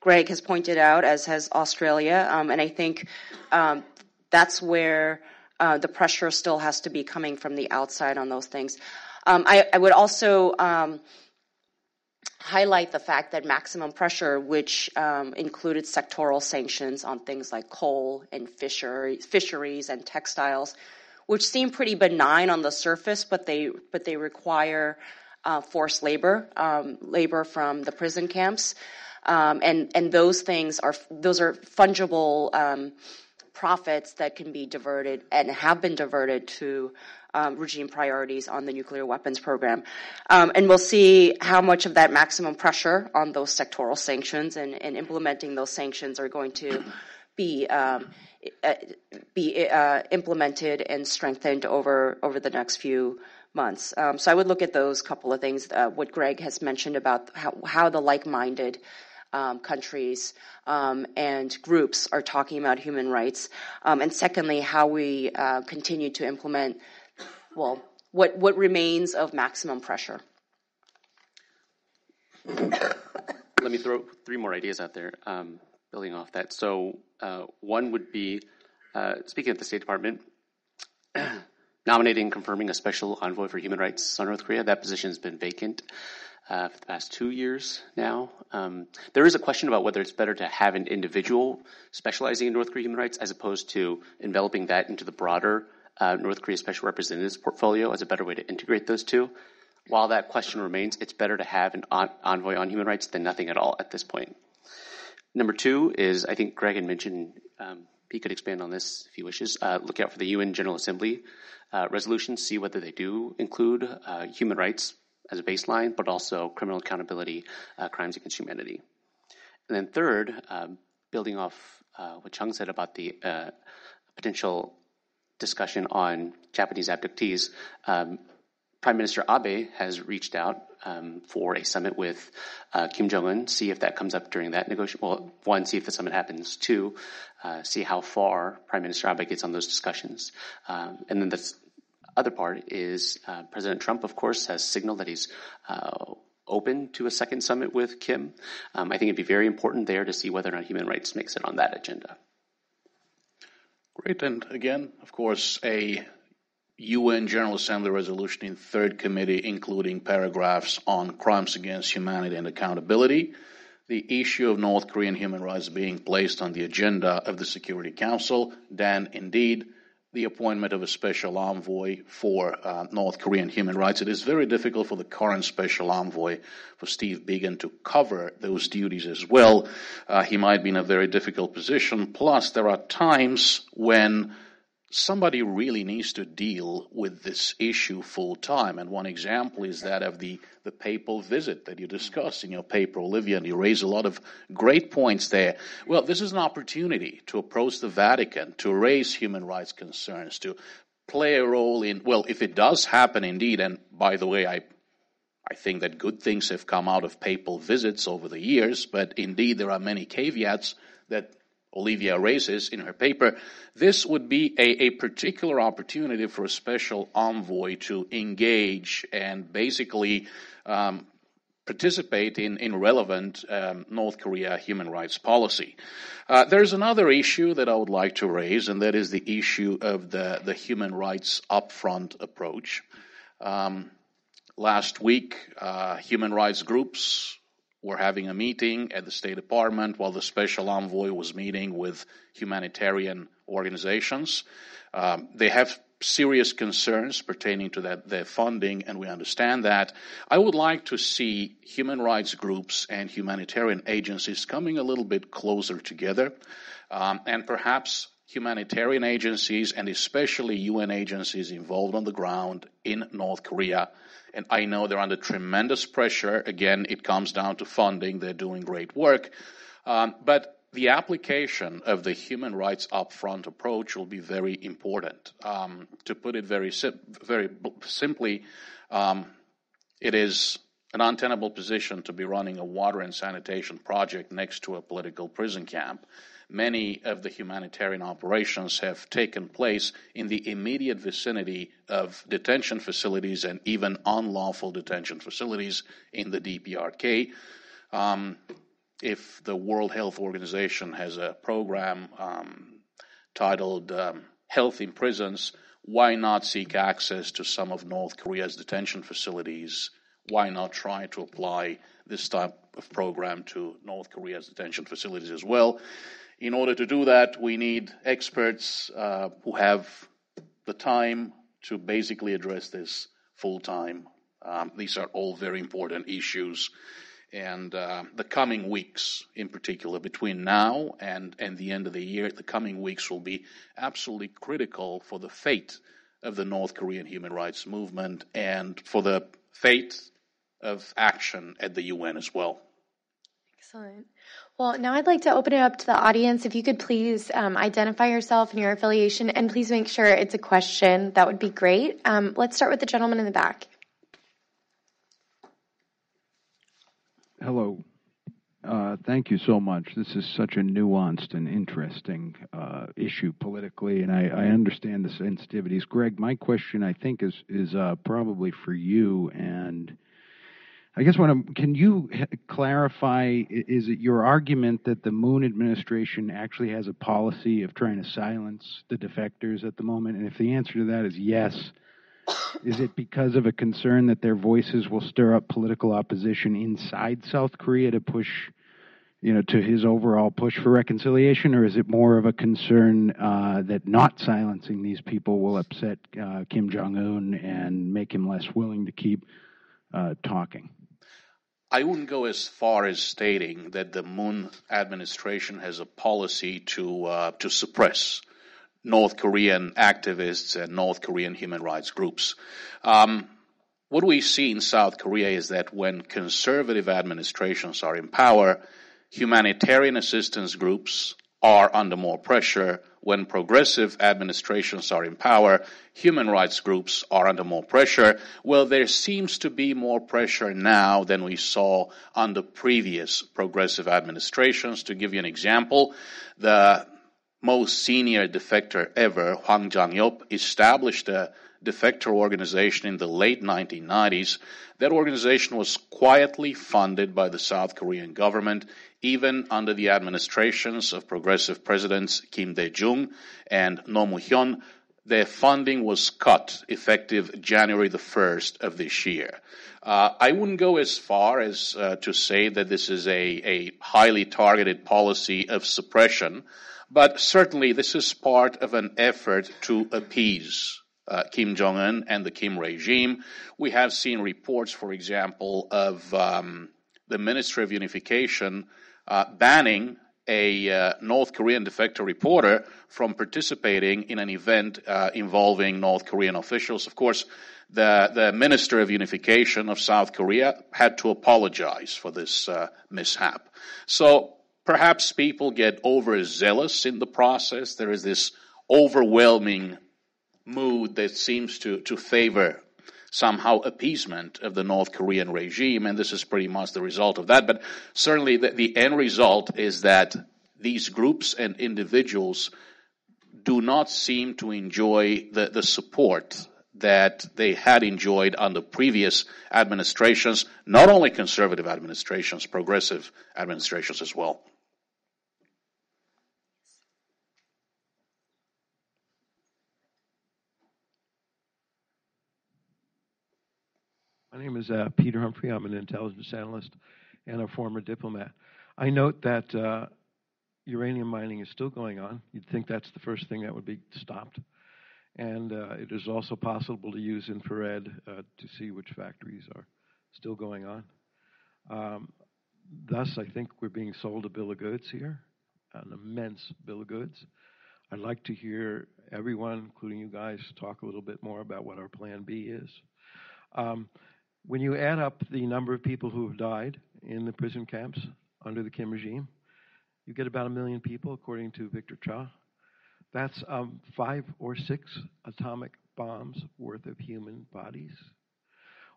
Greg has pointed out, as has Australia. Um, and I think um, that's where uh, the pressure still has to be coming from the outside on those things. Um, I, I, would also um, highlight the fact that maximum pressure, which um, included sectoral sanctions on things like coal and fisheries, fisheries and textiles, which seem pretty benign on the surface, but they but they require uh, forced labor, um, labor from the prison camps, um, and and those things are those are fungible um, profits that can be diverted and have been diverted to um, regime priorities on the nuclear weapons program. Um, and we'll see how much of that maximum pressure on those sectoral sanctions and, and implementing those sanctions are going to be um, be uh, implemented and strengthened over over the next few months. Um, so I would look at those couple of things. Uh, what Greg has mentioned about how, how the like-minded um, countries um, and groups are talking about human rights, um, and secondly, how we uh, continue to implement well what what remains of maximum pressure. Let me throw three more ideas out there, um, building off that. So uh, one would be uh, speaking at the State Department. <clears throat> nominating and confirming a special envoy for human rights on North Korea. That position has been vacant uh, for the past two years now. Um, there is a question about whether it's better to have an individual specializing in North Korea human rights as opposed to enveloping that into the broader uh, North Korea special representative's portfolio as a better way to integrate those two. While that question remains, it's better to have an envoy on human rights than nothing at all at this point. Number two is, I think Greg had mentioned, um, he could expand on this if he wishes. Uh, look out for the UN General Assembly uh, resolutions, see whether they do include uh, human rights as a baseline, but also criminal accountability, uh, crimes against humanity. And then third, um, building off uh, what Jung said about the uh, potential discussion on Japanese abductees, um, Prime Minister Abe has reached out um, for a summit with uh, Kim Jong Un. See if that comes up during that negotiation. Well, one, see if the summit happens. Two, uh, see how far Prime Minister Abe gets on those discussions. Um, and then the other part is uh, President Trump, of course, has signaled that he's uh, open to a second summit with Kim. Um, I think it'd be very important there to see whether or not human rights makes it on that agenda. Great, and again, of course, a UN General Assembly resolution in third committee, including paragraphs on crimes against humanity and accountability, the issue of North Korean human rights being placed on the agenda of the Security Council, then indeed the appointment of a special envoy for uh, North Korean human rights. It is very difficult for the current special envoy, for Steve Biegun, to cover those duties as well. Uh, he might be in a very difficult position. Plus, there are times when somebody really needs to deal with this issue full time. And one example is that of the, the papal visit that you discuss in your paper, Olivia, and you raise a lot of great points there. Well, this is an opportunity to approach the Vatican, to raise human rights concerns, to play a role in, well, if it does happen indeed, and by the way, I I think that good things have come out of papal visits over the years, but indeed there are many caveats that Olivia raises in her paper, this would be a, a, particular opportunity for a special envoy to engage and basically um, participate in, in relevant um, North Korea human rights policy. Uh, there's another issue that I would like to raise, and that is the issue of the, the human rights upfront approach. Um, last week, uh, human rights groups were having a meeting at the State Department while the special envoy was meeting with humanitarian organizations. Um, they have serious concerns pertaining to that, their funding, and we understand that. I would like to see human rights groups and humanitarian agencies coming a little bit closer together, um, and perhaps humanitarian agencies and especially UN agencies involved on the ground in North Korea and I know they're under tremendous pressure. Again, it comes down to funding. They're doing great work. Um, but the application of the human rights upfront approach will be very important. Um, to put it very, very simply, um, it is an untenable position to be running a water and sanitation project next to a political prison camp many of the humanitarian operations have taken place in the immediate vicinity of detention facilities and even unlawful detention facilities in the DPRK. Um, if the World Health Organization has a program um, titled um, Health in Prisons, why not seek access to some of North Korea's detention facilities? Why not try to apply this type of program to North Korea's detention facilities as well? In order to do that, we need experts uh, who have the time to basically address this full time. Um, these are all very important issues. And uh, the coming weeks, in particular, between now and, and the end of the year, the coming weeks will be absolutely critical for the fate of the North Korean human rights movement and for the fate of action at the UN as well. Excellent. Well, now I'd like to open it up to the audience. If you could please um, identify yourself and your affiliation, and please make sure it's a question, that would be great. Um, let's start with the gentleman in the back. Hello. Uh, thank you so much. This is such a nuanced and interesting uh, issue politically, and I, I, understand the sensitivities. Greg, my question I think is is uh, probably for you, and I guess what I'm, can you clarify? Is it your argument that the Moon administration actually has a policy of trying to silence the defectors at the moment? And if the answer to that is yes, is it because of a concern that their voices will stir up political opposition inside South Korea to push, you know, to his overall push for reconciliation, or is it more of a concern uh, that not silencing these people will upset uh, Kim Jong Un and make him less willing to keep uh, talking? I wouldn't go as far as stating that the Moon administration has a policy to uh, to suppress North Korean activists and North Korean human rights groups. Um, what we see in South Korea is that when conservative administrations are in power, humanitarian assistance groups are under more pressure. When progressive administrations are in power, human rights groups are under more pressure. Well, there seems to be more pressure now than we saw under previous progressive administrations. To give you an example, the most senior defector ever, Hwang Jang-yop, established a defector organization in the late 1990s. That organization was quietly funded by the South Korean government, even under the administrations of progressive presidents Kim Dae-jung and Roh Moo-hyun. Their funding was cut effective January the 1st of this year. Uh, I wouldn't go as far as uh, to say that this is a, a highly targeted policy of suppression. But certainly this is part of an effort to appease uh, Kim Jong Un and the Kim regime. We have seen reports, for example, of um, the Ministry of Unification uh, banning a uh, North Korean defector reporter from participating in an event uh, involving North Korean officials. Of course, the, the Minister of Unification of South Korea had to apologize for this uh, mishap. So Perhaps people get overzealous in the process. There is this overwhelming mood that seems to, to favor somehow appeasement of the North Korean regime, and this is pretty much the result of that. But certainly the, the end result is that these groups and individuals do not seem to enjoy the, the support that they had enjoyed under previous administrations, not only conservative administrations, progressive administrations as well. My name is uh, Peter Humphrey. I'm an intelligence analyst and a former diplomat. I note that uh, uranium mining is still going on. You'd think that's the first thing that would be stopped. And uh, it is also possible to use infrared uh, to see which factories are still going on. Um, thus, I think we're being sold a bill of goods here, an immense bill of goods. I'd like to hear everyone, including you guys, talk a little bit more about what our plan B is. Um, when you add up the number of people who have died in the prison camps under the Kim regime, you get about a million people, according to Victor Cha. That's um, five or six atomic bombs worth of human bodies.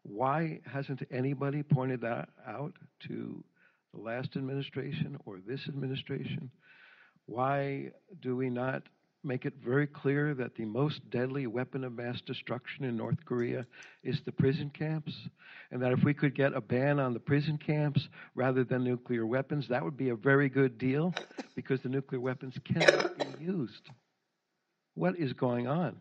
Why hasn't anybody pointed that out to the last administration or this administration? Why do we not make it very clear that the most deadly weapon of mass destruction in North Korea is the prison camps, and that if we could get a ban on the prison camps rather than nuclear weapons, that would be a very good deal because the nuclear weapons cannot be used. What is going on?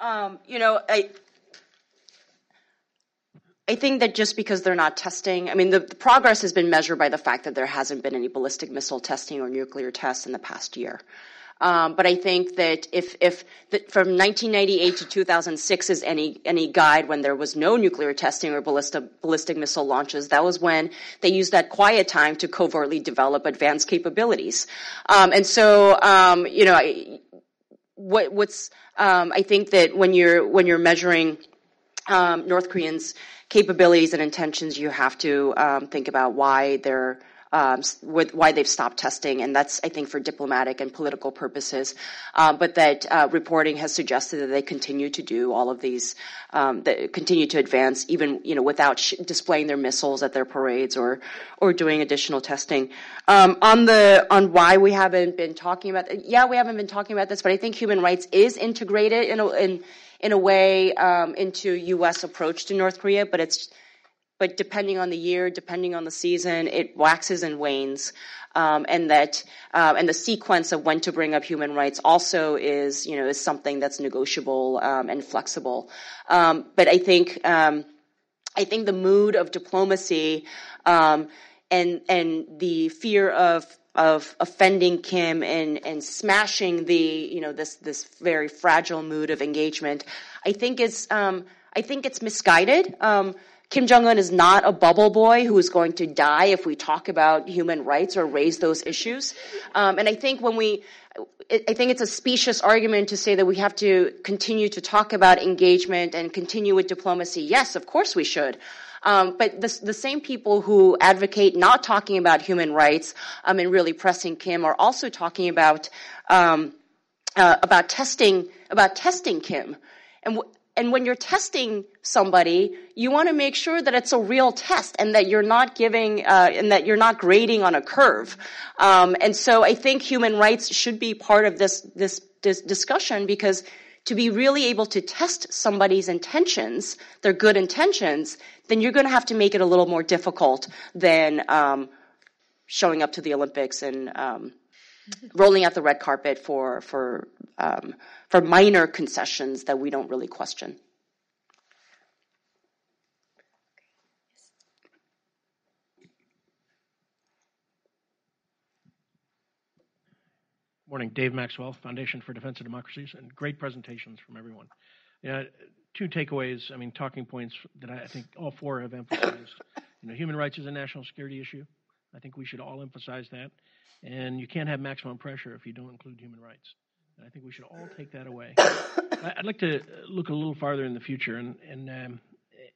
Um, you know, I I think that just because they're not testing, I mean, the, the, progress has been measured by the fact that there hasn't been any ballistic missile testing or nuclear tests in the past year. Um, but I think that if, if the, from 1998 to 2006 is any, any guide when there was no nuclear testing or ballistic, ballistic missile launches, that was when they used that quiet time to covertly develop advanced capabilities. Um, and so, um, you know, I, what, what's, um, I think that when you're, when you're measuring, um, North Koreans' capabilities and intentions, you have to, um, think about why they're, um, with why they've stopped testing, and that's I think for diplomatic and political purposes. Um, but that uh, reporting has suggested that they continue to do all of these, um, continue to advance even you know without sh- displaying their missiles at their parades or or doing additional testing. Um, on the on why we haven't been talking about, yeah, we haven't been talking about this, but I think human rights is integrated in a, in in a way um, into U.S. approach to North Korea, but it's but depending on the year, depending on the season, it waxes and wanes. Um, and that uh, and the sequence of when to bring up human rights also is you know is something that's negotiable um, and flexible. Um, but I think um, I think the mood of diplomacy um, and and the fear of of offending Kim and and smashing the you know this this very fragile mood of engagement, I think is um, I think it's misguided. Um, Kim Jong Un is not a bubble boy who is going to die if we talk about human rights or raise those issues. Um, and I think when we, I think it's a specious argument to say that we have to continue to talk about engagement and continue with diplomacy. Yes, of course we should. Um, but the, the, same people who advocate not talking about human rights um, and really pressing Kim are also talking about um, uh, about testing about testing Kim. And w- and when you're testing somebody, you want to make sure that it's a real test and that you're not giving, uh, and that you're not grading on a curve. Um, and so I think human rights should be part of this, this, this discussion because to be really able to test somebody's intentions, their good intentions, then you're going to have to make it a little more difficult than um, showing up to the Olympics and um, <laughs> rolling out the red carpet for for um, for minor concessions that we don't really question. Morning, Dave Maxwell, Foundation for Defense of Democracies, and great presentations from everyone. Yeah, two takeaways. I mean, talking points that I think all four have emphasized. <laughs> You know, human rights is a national security issue. I think we should all emphasize that. And you can't have maximum pressure if you don't include human rights. And I think we should all take that away. <coughs> I'd like to look a little farther in the future and and um,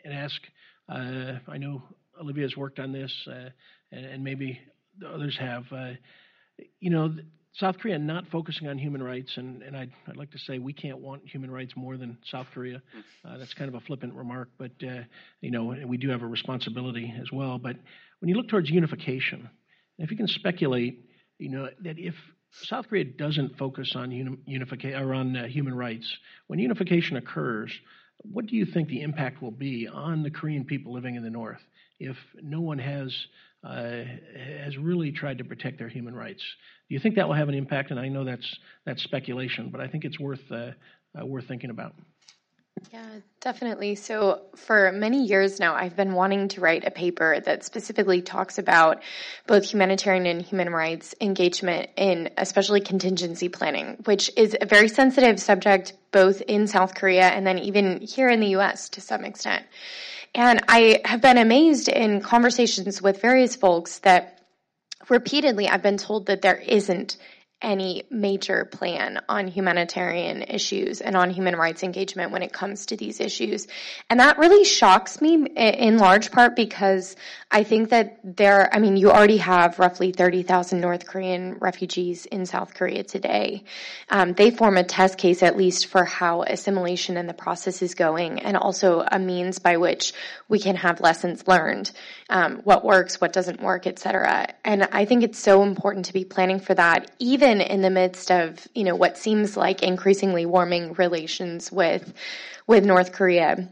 and ask. Uh, I know Olivia's worked on this, uh, and, and, maybe the others have. Uh, you know, South Korea not focusing on human rights, and, and I'd, I'd, like to say we can't want human rights more than South Korea. Uh, that's kind of a flippant remark, but uh, you know we do have a responsibility as well. But when you look towards unification, if you can speculate you know, that if South Korea doesn't focus on unification or on uh, human rights, when unification occurs, what do you think the impact will be on the Korean people living in the North if no one has uh, has really tried to protect their human rights? Do you think that will have an impact? And I know that's that's speculation, but I think it's worth uh, uh worth thinking about. Yeah, definitely. So, for many years now, I've been wanting to write a paper that specifically talks about both humanitarian and human rights engagement in especially contingency planning, which is a very sensitive subject both in South Korea and then even here in the US to some extent. And I have been amazed in conversations with various folks that repeatedly I've been told that there isn't any major plan on humanitarian issues and on human rights engagement when it comes to these issues. And that really shocks me in large part because I think that there, I mean, you already have roughly 30,000 North Korean refugees in South Korea today. Um, they form a test case at least for how assimilation and the process is going and also a means by which we can have lessons learned, um, what works, what doesn't work, etc. And I think it's so important to be planning for that even even in the midst of, you know, what seems like increasingly warming relations with, with North Korea.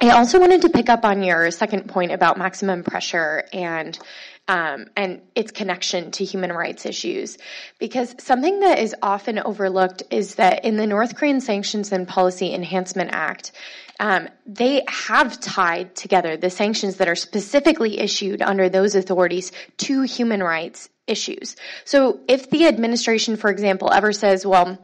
I also wanted to pick up on your second point about maximum pressure and um, and its connection to human rights issues, because something that is often overlooked is that in the North Korean Sanctions and Policy Enhancement Act, um, they have tied together the sanctions that are specifically issued under those authorities to human rights issues. So if the administration, for example, ever says, well,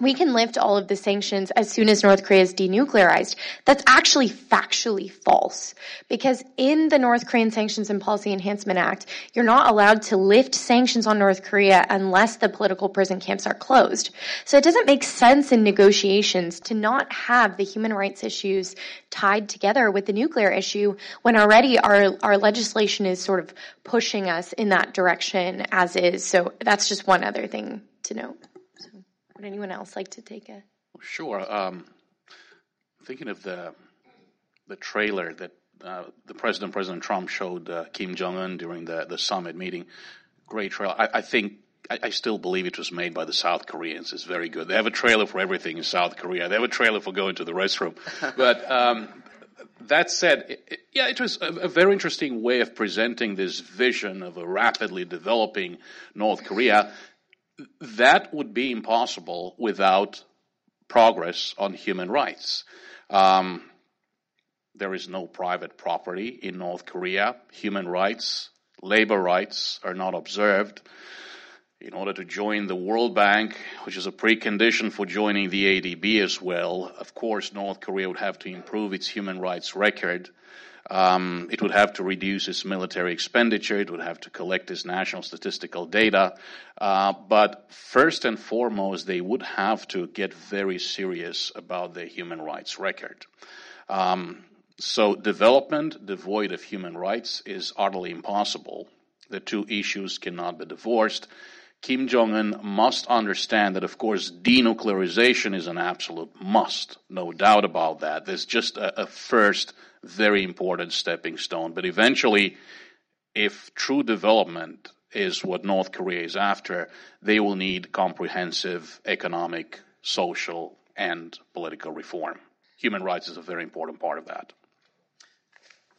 we can lift all of the sanctions as soon as North Korea is denuclearized. That's actually factually false. Because in the North Korean Sanctions and Policy Enhancement Act, you're not allowed to lift sanctions on North Korea unless the political prison camps are closed. So it doesn't make sense in negotiations to not have the human rights issues tied together with the nuclear issue when already our, our legislation is sort of pushing us in that direction as is. So that's just one other thing to note. Would anyone else like to take a? Sure. Um, thinking of the the trailer that uh, the president, President Trump, showed uh, Kim Jong Un during the the summit meeting. Great trailer. I, I think I, I, still believe it was made by the South Koreans. It's very good. They have a trailer for everything in South Korea. They have a trailer for going to the restroom. <laughs> but um, that said, it, it, yeah, it was a, a, very interesting way of presenting this vision of a rapidly developing North Korea that would be impossible without progress on human rights. Um, there is no private property in North Korea. Human rights, labor rights are not observed. In order to join the World Bank, which is a precondition for joining the ADB as well, of course, North Korea would have to improve its human rights record. Um, it would have to reduce its military expenditure. It would have to collect its national statistical data. Uh, but first and foremost, they would have to get very serious about their human rights record. Um, so development devoid of human rights is utterly impossible. The two issues cannot be divorced. Kim Jong un must understand that, of course, denuclearization is an absolute must. No doubt about that. There's just a, a first very important stepping stone. But eventually, if true development is what North Korea is after, they will need comprehensive economic, social, and political reform. Human rights is a very important part of that.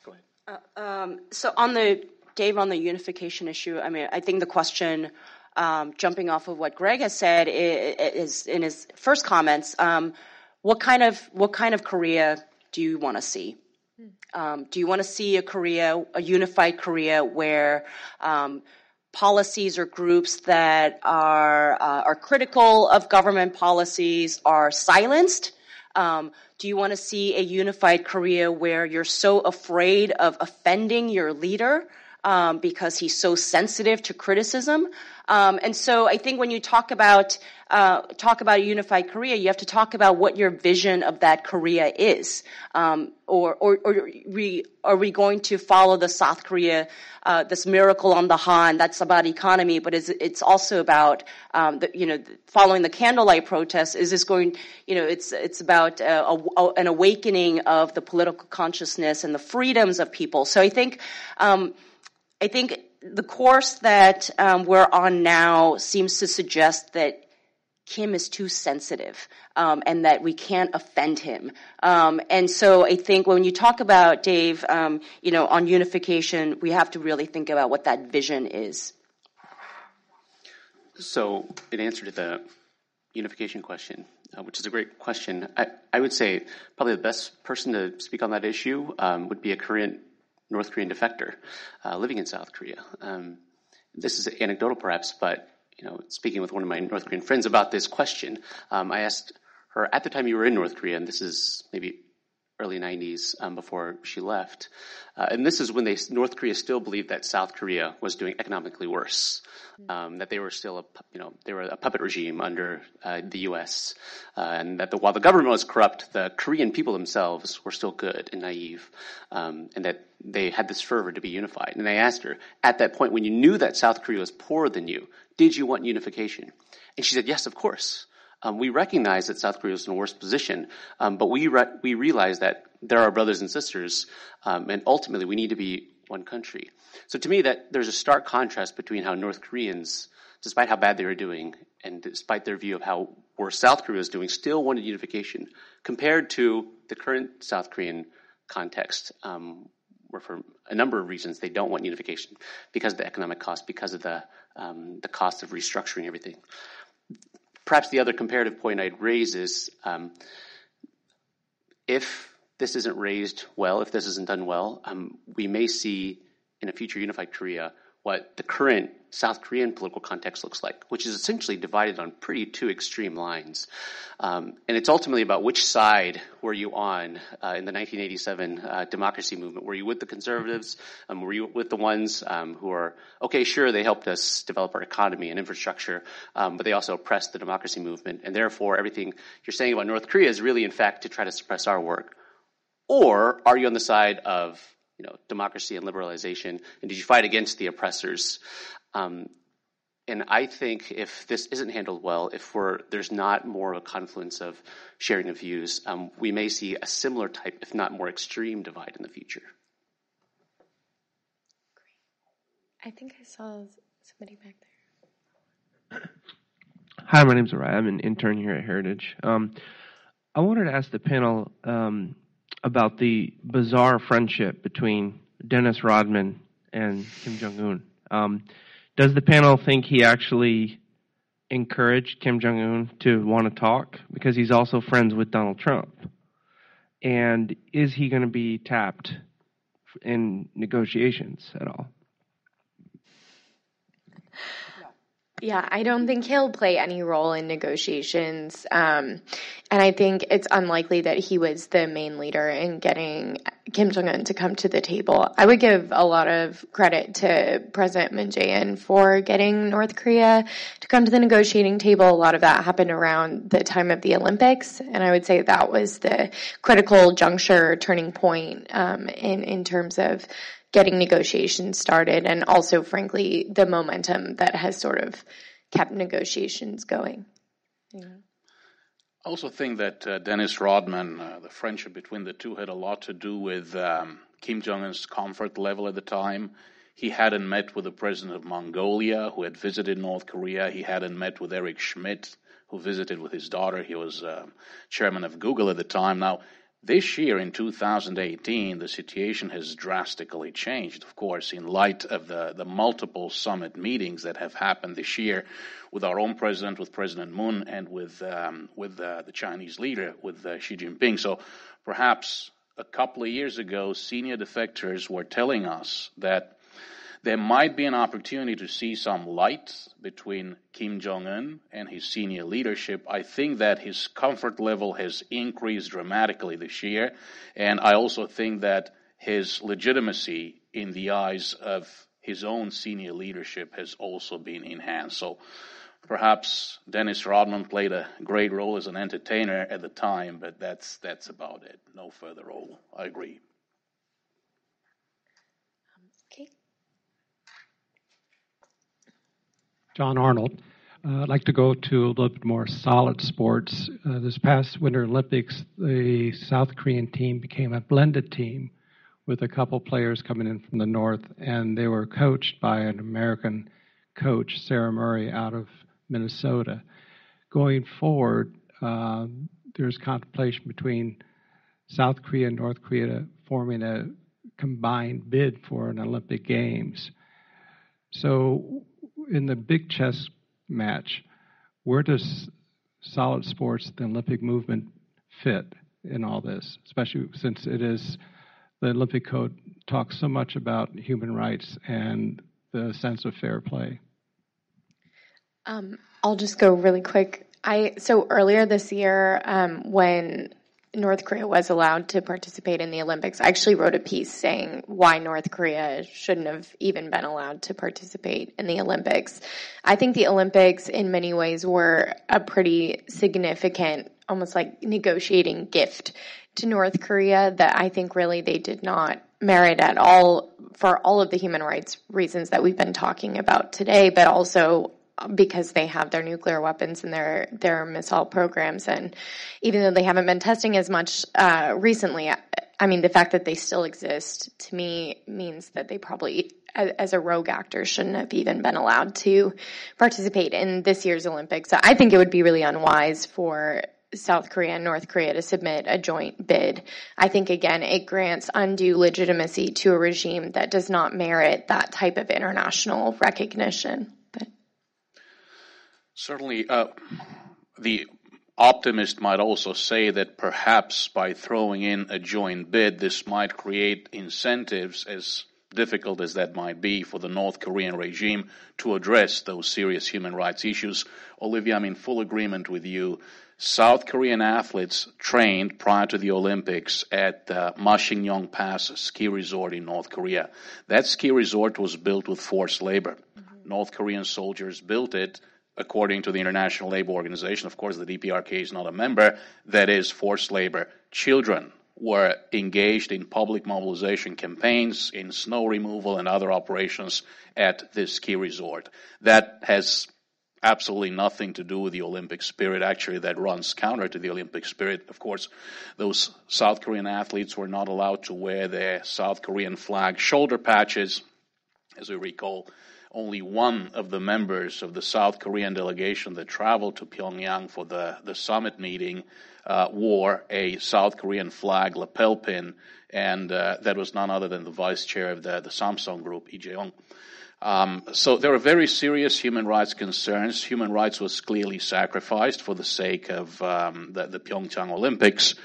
Go ahead. Uh, um, so on the Dave, on the unification issue, I mean, I think the question, um, jumping off of what Greg has said, is, in his first comments. Um, what kind of what kind of Korea do you want to see? Um, do you want to see a Korea, a unified Korea, where um, policies or groups that are uh, are critical of government policies are silenced? Um, do you want to see a unified Korea where you're so afraid of offending your leader um, because he's so sensitive to criticism? Um, and so I think when you talk about uh, talk about a unified Korea, you have to talk about what your vision of that Korea is. Um, or, or, or we, are we going to follow the South Korea, uh, this miracle on the Han? That's about economy, but it's, it's also about, um, the, you know, following the candlelight protests. Is this going, you know, it's it's about uh, a, a, an awakening of the political consciousness and the freedoms of people. So I think, um, I think the course that um, we're on now seems to suggest that Kim is too sensitive um, and that we can't offend him. Um, and so I think when you talk about Dave, um, you know, on unification, we have to really think about what that vision is. So, in answer to the unification question, uh, which is a great question, I, I, would say probably the best person to speak on that issue um, would be a Korean North Korean defector uh, living in South Korea. Um, this is anecdotal, perhaps, but you know, speaking with one of my North Korean friends about this question, um, I asked her at the time you were in North Korea, and this is maybe early 90s um, before she left. Uh, and this is when they, North Korea still believed that South Korea was doing economically worse, um, that they were still a, you know, they were a puppet regime under uh, the U.S., uh, and that the, while the government was corrupt, the Korean people themselves were still good and naive, um, and that they had this fervor to be unified. And I asked her, at that point, when you knew that South Korea was poorer than you, did you want unification? And she said, yes, of course. Um, we recognize that South Korea is in a worse position, um, but we re- we realize that there are brothers and sisters, um, and ultimately we need to be one country. So to me, that there's a stark contrast between how North Koreans, despite how bad they were doing, and despite their view of how worse South Korea is doing, still wanted unification, compared to the current South Korean context, um, where for a number of reasons they don't want unification because of the economic cost, because of the um, the cost of restructuring everything. Perhaps the other comparative point I'd raise is um, if this isn't raised well, if this isn't done well, um, we may see in a future unified Korea what the current South Korean political context looks like, which is essentially divided on pretty two extreme lines. Um, and it's ultimately about which side were you on uh, in the 1987 uh, democracy movement. Were you with the conservatives? Um, were you with the ones um, who are, okay, sure, they helped us develop our economy and infrastructure, um, but they also oppressed the democracy movement. And therefore, everything you're saying about North Korea is really, in fact, to try to suppress our work. Or are you on the side of you know, democracy and liberalization, and did you fight against the oppressors? Um, and I think if this isn't handled well, if there's not more of a confluence of sharing of views, um, we may see a similar type, if not more extreme, divide in the future. Great. I think I saw somebody back there. <coughs> Hi, my name's Araya. I'm an intern here at Heritage. Um, I wanted to ask the panel um, about the bizarre friendship between Dennis Rodman and Kim Jong Un. Um, does the panel think he actually encouraged Kim Jong Un to want to talk because he's also friends with Donald Trump? And is he going to be tapped in negotiations at all? Yeah, I don't think he'll play any role in negotiations. Um, and I think it's unlikely that he was the main leader in getting Kim Jong un to come to the table. I would give a lot of credit to President Moon Jae-in for getting North Korea to come to the negotiating table. A lot of that happened around the time of the Olympics, and I would say that was the critical juncture, turning point um, in in terms of getting negotiations started and also, frankly, the momentum that has sort of kept negotiations going. Yeah. I also think that uh, Dennis Rodman, uh, the friendship between the two had a lot to do with um, Kim Jong un's comfort level at the time. He hadn't met with the president of Mongolia, who had visited North Korea. He hadn't met with Eric Schmidt, who visited with his daughter. He was uh, chairman of Google at the time. Now, this year, in 2018, the situation has drastically changed, of course, in light of the, the multiple summit meetings that have happened this year with our own president, with President Moon, and with, um, with uh, the Chinese leader, with uh, Xi Jinping. So perhaps a couple of years ago, senior defectors were telling us that there might be an opportunity to see some light between Kim Jong un and his senior leadership. I think that his comfort level has increased dramatically this year, and I also think that his legitimacy in the eyes of his own senior leadership has also been enhanced. So perhaps Dennis Rodman played a great role as an entertainer at the time, but that's that's about it. No further role. I agree. John Arnold. Uh, I'd like to go to a little bit more solid sports. Uh, this past Winter Olympics, the South Korean team became a blended team with a couple players coming in from the north, and they were coached by an American coach, Sarah Murray, out of Minnesota. Going forward, uh, there's contemplation between South Korea and North Korea forming a combined bid for an Olympic Games. So, in the big chess match, where does solid sports, the Olympic movement, fit in all this? Especially since it is the Olympic Code talks so much about human rights and the sense of fair play. Um, I'll just go really quick. I so earlier this year, um, when North Korea was allowed to participate in the Olympics. I actually wrote a piece saying why North Korea shouldn't have even been allowed to participate in the Olympics. I think the Olympics, in many ways, were a pretty significant, almost like negotiating gift to North Korea that I think really they did not merit at all for all of the human rights reasons that we've been talking about today, but also because they have their nuclear weapons and their their missile programs, and even though they haven't been testing as much uh, recently, I mean, the fact that they still exist to me means that they probably, as a rogue actor, shouldn't have even been allowed to participate in this year's Olympics. So I think it would be really unwise for South Korea and North Korea to submit a joint bid. I think again, it grants undue legitimacy to a regime that does not merit that type of international recognition. Certainly, uh, the optimist might also say that perhaps by throwing in a joint bid, this might create incentives as difficult as that might be for the North Korean regime to address those serious human rights issues. Olivia, I'm in full agreement with you. South Korean athletes trained prior to the Olympics at uh, Masikryong Pass ski resort in North Korea. That ski resort was built with forced labor. Mm-hmm. North Korean soldiers built it according to the International Labor Organization. Of course, the DPRK is not a member. That is forced labor. Children were engaged in public mobilization campaigns, in snow removal and other operations at this ski resort. That has absolutely nothing to do with the Olympic spirit. Actually, that runs counter to the Olympic spirit. Of course, those South Korean athletes were not allowed to wear their South Korean flag shoulder patches. As we recall, only one of the members of the South Korean delegation that traveled to Pyongyang for the, the summit meeting uh, wore a South Korean flag lapel pin, and uh, that was none other than the vice chair of the, the Samsung Group, Lee Jae-yong. Um, so there are very serious human rights concerns. Human rights was clearly sacrificed for the sake of um, the, the, Pyeongchang Olympics.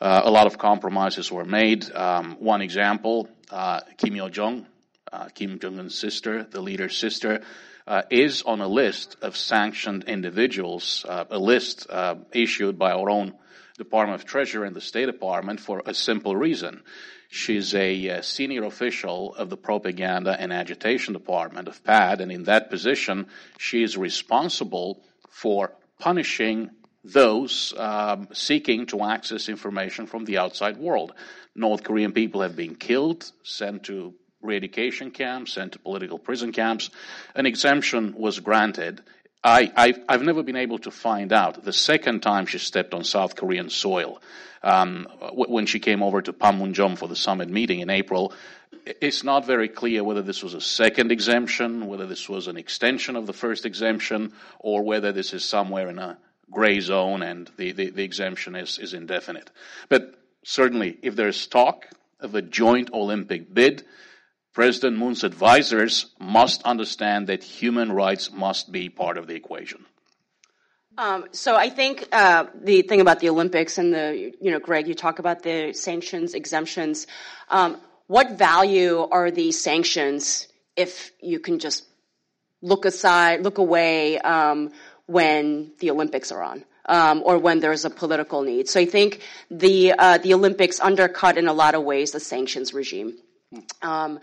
Uh, a lot of compromises were made. Um, one example, uh, Kim Yo Jong, uh, Kim Jong Un's sister, the leader's sister, uh, is on a list of sanctioned individuals, uh, a list uh, issued by our own Department of Treasury and the State Department for a simple reason. She's a uh, senior official of the Propaganda and Agitation Department of PAD, and in that position, she is responsible for punishing those um, seeking to access information from the outside world. North Korean people have been killed, sent to re-education camps, and to political prison camps. An exemption was granted I, I've, I've, never been able to find out the second time she stepped on South Korean soil, um, when she came over to Panmunjom for the summit meeting in April. It's not very clear whether this was a second exemption, whether this was an extension of the first exemption, or whether this is somewhere in a gray zone and the, the, the exemption is, is indefinite. But certainly, if there's talk of a joint Olympic bid, President Moon's advisors must understand that human rights must be part of the equation. Um, so I think uh, the thing about the Olympics and the, you know, Greg, you talk about the sanctions, exemptions. Um, what value are these sanctions if you can just look aside, look away um, when the Olympics are on? Um, or when there's a political need. So I think the uh, the Olympics undercut in a lot of ways the sanctions regime. Um,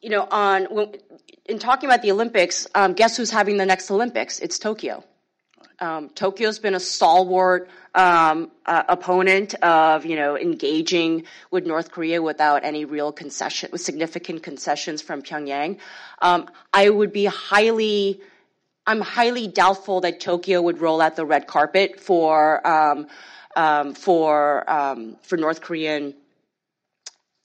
you know, on in talking about the Olympics, um, guess who's having the next Olympics? It's Tokyo. Um, Tokyo's been a stalwart um, uh, opponent of you know engaging with North Korea without any real concession, with significant concessions from Pyongyang. Um, I would be highly, I'm highly doubtful that Tokyo would roll out the red carpet for um, um, for for North Korean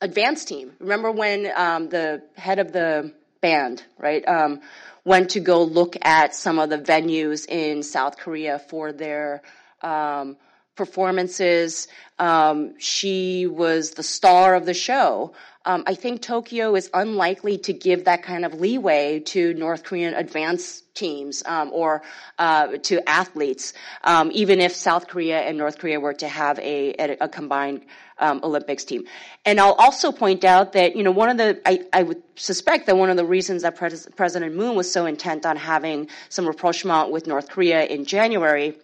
advance team. Remember when um, the head of the band, right, um, went to go look at some of the venues in South Korea for their um, performances. Um, she was the star of the show. Um, I think Tokyo is unlikely to give that kind of leeway to North Korean advance teams um, or uh, to athletes, um, even if South Korea and North Korea were to have a, a, combined um, Olympics team. And I'll also point out that, you know, one of the, I, I would suspect that one of the reasons that Pres- President Moon was so intent on having some rapprochement with North Korea in January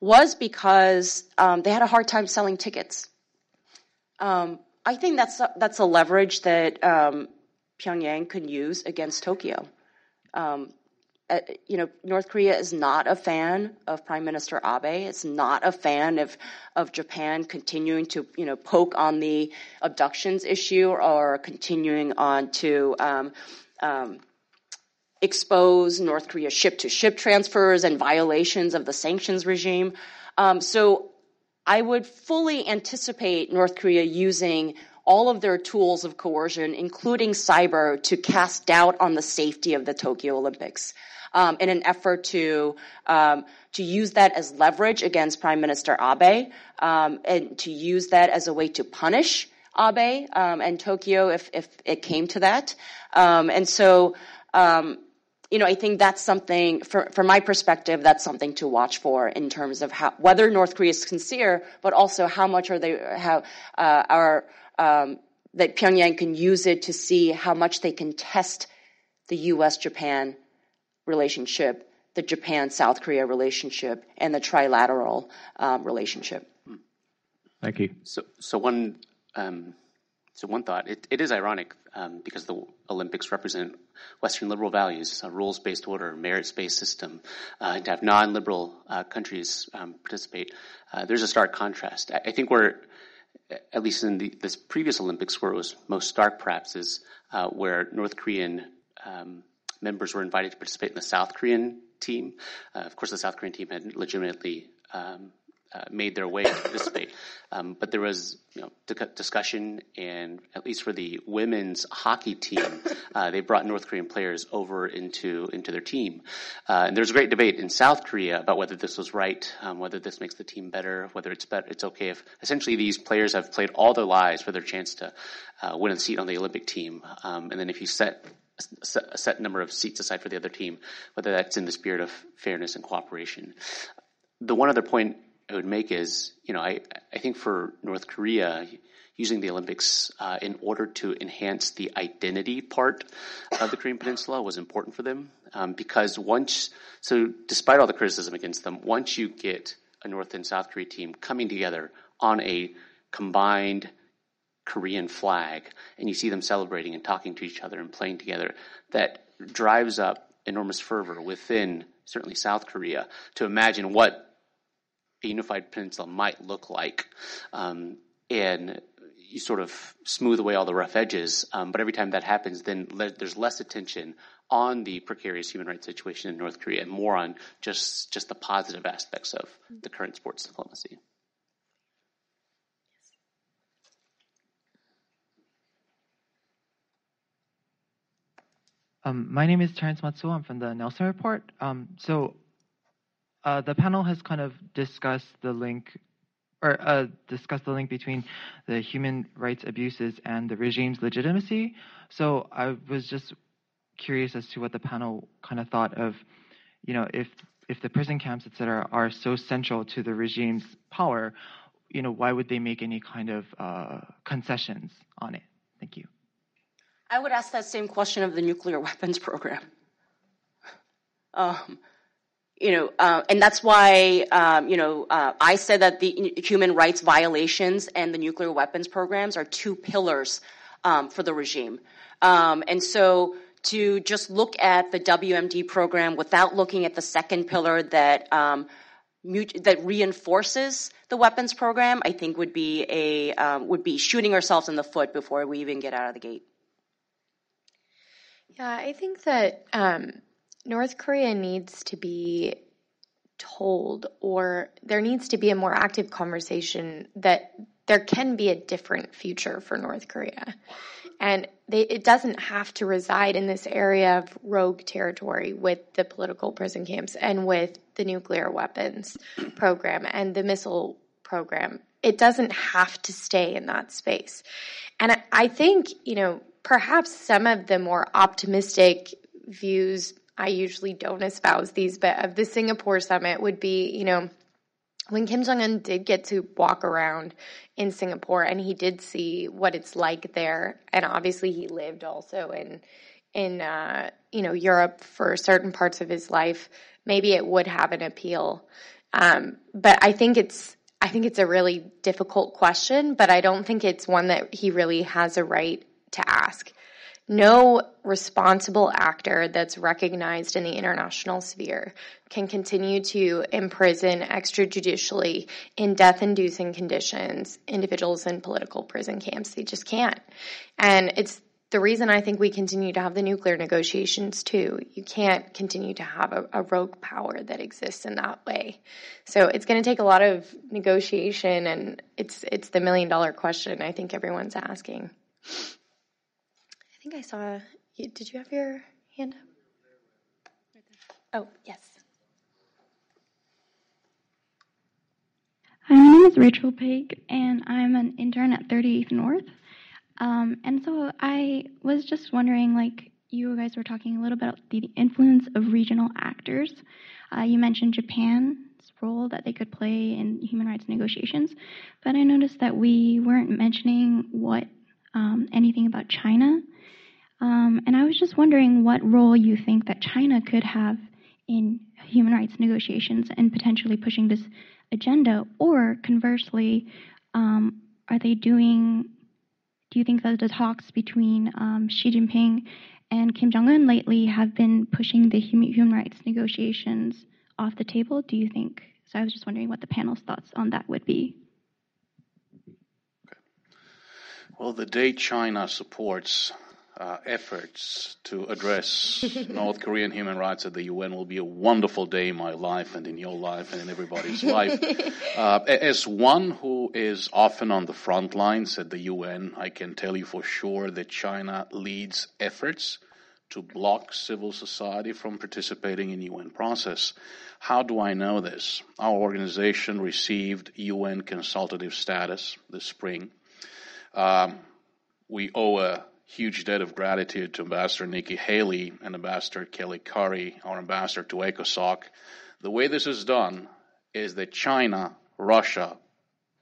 was because um, they had a hard time selling tickets. I think that's a, that's a leverage that um, Pyongyang can use against Tokyo. Um, uh, you know, North Korea is not a fan of Prime Minister Abe. It's not a fan of of Japan continuing to you know poke on the abductions issue or continuing on to um, um, expose North Korea ship to ship transfers and violations of the sanctions regime. Um, so I would fully anticipate North Korea using all of their tools of coercion, including cyber, to cast doubt on the safety of the Tokyo Olympics um, in an effort to um, to use that as leverage against Prime Minister Abe um, and to use that as a way to punish Abe um, and Tokyo if if it came to that. Um, and so um, you know, I think that's something, for, from my perspective, that's something to watch for in terms of how, whether North Korea is sincere, but also how much are they, how, uh, are, um, that Pyongyang can use it to see how much they can test the U.S. Japan relationship, the Japan South Korea relationship, and the trilateral um, relationship. Thank you. So, so one, um, so one thought. It, it is ironic um, because the Olympics represent Western liberal values, a rules-based order, merits-based system, uh, and to have non-liberal uh, countries um, participate. Uh, there's a stark contrast. I, I think we're at least in the, this previous Olympics, where it was most stark, perhaps, is uh, where North Korean um, members were invited to participate in the South Korean team. Uh, of course, the South Korean team had legitimately um, uh, made their way to participate. Um, but there was you know, discussion, and at least for the women's hockey team, uh, they brought North Korean players over into into their team. Uh, and there was a great debate in South Korea about whether this was right, um, whether this makes the team better, whether it's better, it's okay if essentially these players have played all their lives for their chance to uh, win a seat on the Olympic team, um, and then if you set a set number of seats aside for the other team, whether that's in the spirit of fairness and cooperation. The one other point I would make is, you know, I, I think for North Korea, using the Olympics uh, in order to enhance the identity part of the Korean Peninsula was important for them um, because once, so despite all the criticism against them, once you get a North and South Korea team coming together on a combined Korean flag and you see them celebrating and talking to each other and playing together, that drives up enormous fervor within certainly South Korea to imagine what a unified peninsula might look like. Um, and you sort of smooth away all the rough edges. Um, but every time that happens, then le- there's less attention on the precarious human rights situation in North Korea and more on just, just the positive aspects of the current sports diplomacy. Um, my name is Terrence Matsuo. I'm from the Nelson Report. Um, so uh, the panel has kind of discussed the link or uh, discussed the link between the human rights abuses and the regime's legitimacy. So I was just curious as to what the panel kind of thought of, you know, if if the prison camps, et cetera, are so central to the regime's power, you know, why would they make any kind of uh, concessions on it? Thank you. I would ask that same question of the nuclear weapons program. <laughs> Um, you know, uh, and that's why, um, you know, uh, I said that the human rights violations and the nuclear weapons programs are two pillars um, for the regime. Um, and so to just look at the WMD program without looking at the second pillar that um, that reinforces the weapons program, I think would be a um, would be shooting ourselves in the foot before we even get out of the gate. Yeah, I think that um, North Korea needs to be told, or there needs to be a more active conversation that there can be a different future for North Korea. And they, it doesn't have to reside in this area of rogue territory with the political prison camps and with the nuclear weapons program and the missile program. It doesn't have to stay in that space. And I, I think, you know, perhaps some of the more optimistic views I usually don't espouse these, but of the Singapore summit would be, you know, when Kim Jong un did get to walk around in Singapore and he did see what it's like there, and obviously he lived also in in uh, you know Europe for certain parts of his life, maybe it would have an appeal. Um, but I think it's I think it's a really difficult question, but I don't think it's one that he really has a right to ask. No responsible actor that's recognized in the international sphere can continue to imprison extrajudicially in death inducing conditions individuals in political prison camps. They just can't. And it's the reason I think we continue to have the nuclear negotiations too. You can't continue to have a, a rogue power that exists in that way. So it's going to take a lot of negotiation, and it's it's the million dollar question I think everyone's asking think I saw. Did you have your hand up? Oh, yes. Hi, my name is Rachel Pig, and I'm an intern at 38th North. Um, and so I was just wondering, like, you guys were talking a little bit about the influence of regional actors. Uh, you mentioned Japan's role that they could play in human rights negotiations, but I noticed that we weren't mentioning what um, anything about China. Um, and I was just wondering what role you think that China could have in human rights negotiations and potentially pushing this agenda, or conversely, um, are they doing? Do you think that the talks between um, Xi Jinping and Kim Jong Un lately have been pushing the human rights negotiations off the table? Do you think? So I was just wondering what the panel's thoughts on that would be. Well, the day China supports uh, efforts to address <laughs> North Korean human rights at the UN will be a wonderful day in my life and in your life and in everybody's <laughs> life. Uh, as one who is often on the front lines at the UN, I can tell you for sure that China leads efforts to block civil society from participating in UN process. How do I know this? Our organization received UN consultative status this spring. Um, we owe a huge debt of gratitude to Ambassador Nikki Haley and Ambassador Kelly Currie, our ambassador to ECOSOC. The way this is done is that China, Russia,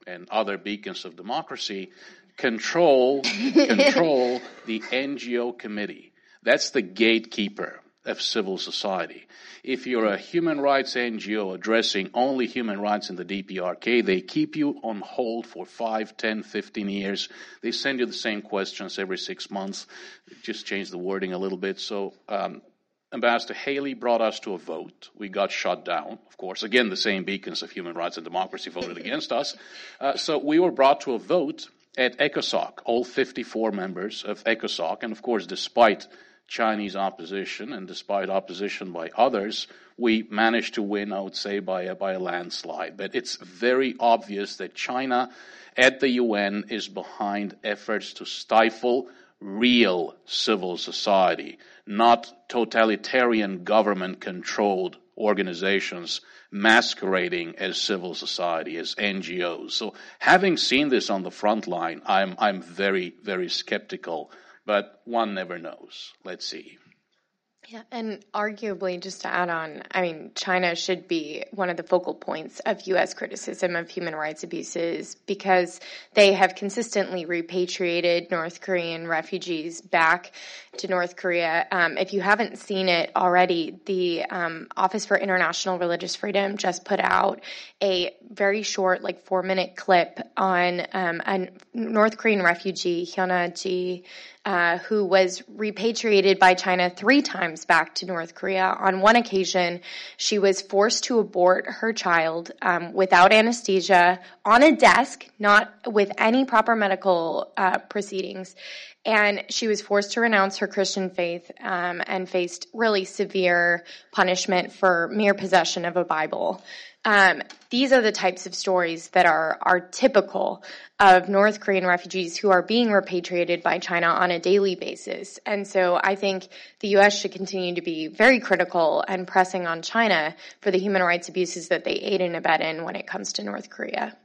and other beacons of democracy control <laughs> control the NGO committee. That's the gatekeeper of civil society. If you're a human rights NGO addressing only human rights in the DPRK, they keep you on hold for 5, 10, 15 years. They send you the same questions every six months. Just change the wording a little bit. So, um, Ambassador Haley brought us to a vote. We got shut down, of course. Again, the same beacons of human rights and democracy voted <laughs> against us. Uh, so we were brought to a vote at ECOSOC, all 54 members of ECOSOC, and of course, despite Chinese opposition, and despite opposition by others, we managed to win, I would say, by a, by a landslide. But it's very obvious that China at the UN is behind efforts to stifle real civil society, not totalitarian government controlled organizations masquerading as civil society, as NGOs. So having seen this on the front line, I'm, I'm very, very skeptical but one never knows. Let's see. Yeah, and arguably, just to add on, I mean, China should be one of the focal points of U.S. criticism of human rights abuses because they have consistently repatriated North Korean refugees back to North Korea. Um, if you haven't seen it already, the um, Office for International Religious Freedom just put out a very short, like four minute clip on um, a North Korean refugee, Hyuna Ji uh, who was repatriated by China three times back to North Korea. On one occasion, she was forced to abort her child um, without anesthesia on a desk, not with any proper medical uh, proceedings. And she was forced to renounce her Christian faith um, and faced really severe punishment for mere possession of a Bible. Um, these are the types of stories that are are typical of North Korean refugees who are being repatriated by China on a daily basis. And so I think the U.S. should continue to be very critical and pressing on China for the human rights abuses that they aid and abet in when it comes to North Korea.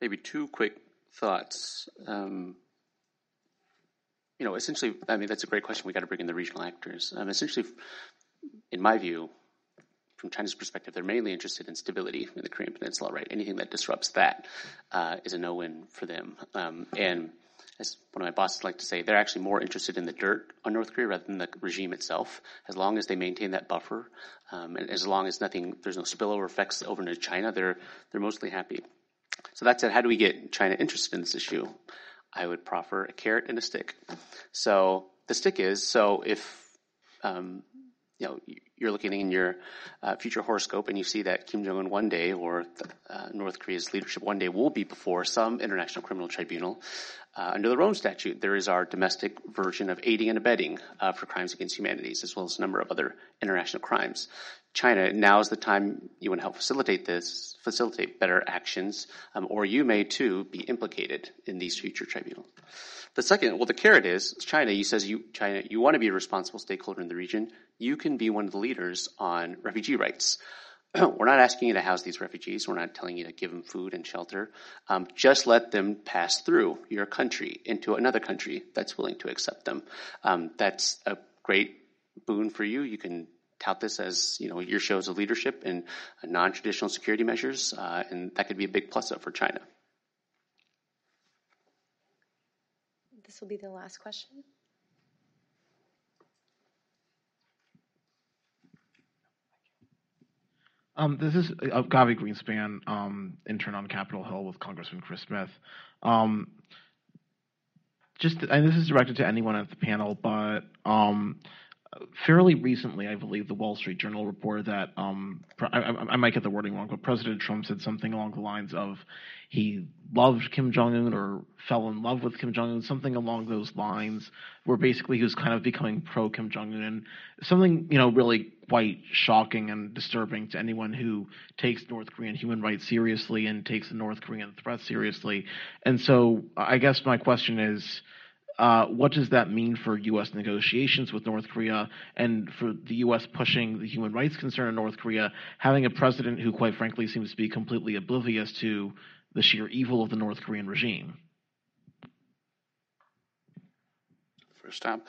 Maybe two quick thoughts. Um, you know, essentially, I mean, that's a great question. We got to bring in the regional actors. Um, essentially, in my view, from China's perspective, they're mainly interested in stability in the Korean Peninsula, right? Anything that disrupts that uh, is a no-win for them. Um, and as one of my bosses like to say, they're actually more interested in the dirt on North Korea rather than the regime itself. As long as they maintain that buffer, um, and as long as nothing, there's no spillover effects over into China, they're they're mostly happy. So that said, how do we get China interested in this issue? I would proffer a carrot and a stick. So the stick is so if um, you know you're looking in your uh, future horoscope and you see that Kim Jong Un one day or uh, North Korea's leadership one day will be before some international criminal tribunal. Uh, under the Rome Statute, there is our domestic version of aiding and abetting uh, for crimes against humanities, as well as a number of other international crimes. China, now is the time you want to help facilitate this, facilitate better actions, um, or you may too be implicated in these future tribunals. The second, well, the carrot is China. You says you China, you want to be a responsible stakeholder in the region. You can be one of the leaders on refugee rights. <clears throat> We're not asking you to house these refugees. We're not telling you to give them food and shelter. Um, just let them pass through your country into another country that's willing to accept them. Um, that's a great boon for you. You can tout this as you know your shows of leadership and non-traditional security measures, uh, and that could be a big plus up for China. This will be the last question. Um, this is uh, Gavi Greenspan, um, intern on Capitol Hill with Congressman Chris Smith. Um, just, and this is directed to anyone at the panel, but um, fairly recently, I believe the Wall Street Journal reported that um, I, I, might get the wording wrong, but President Trump said something along the lines of he loved Kim Jong Un or fell in love with Kim Jong Un, something along those lines, where basically he was kind of becoming pro Kim Jong Un, and something you know really quite shocking and disturbing to anyone who takes North Korean human rights seriously and takes the North Korean threat seriously. And so, I guess my question is uh, what does that mean for U.S. negotiations with North Korea and for the U.S. pushing the human rights concern in North Korea, having a president who, quite frankly, seems to be completely oblivious to the sheer evil of the North Korean regime? First time.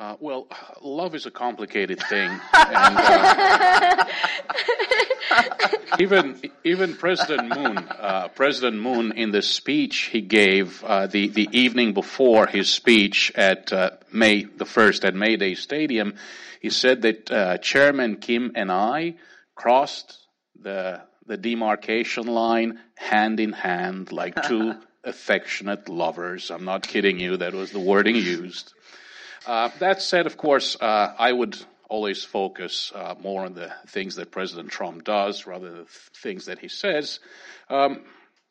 Uh, well, <sighs> love is a complicated thing. <laughs> and, uh, <laughs> even even President Moon, uh, President Moon, in the speech he gave uh, the the evening before his speech at uh, May the first at Mayday Stadium, he said that uh, Chairman Kim and I crossed the the demarcation line hand in hand like two <laughs> affectionate lovers. I'm not kidding you. That was the wording used. Uh, that said, of course, uh, I would always focus uh, more on the things that President Trump does rather than the things that he says. Um,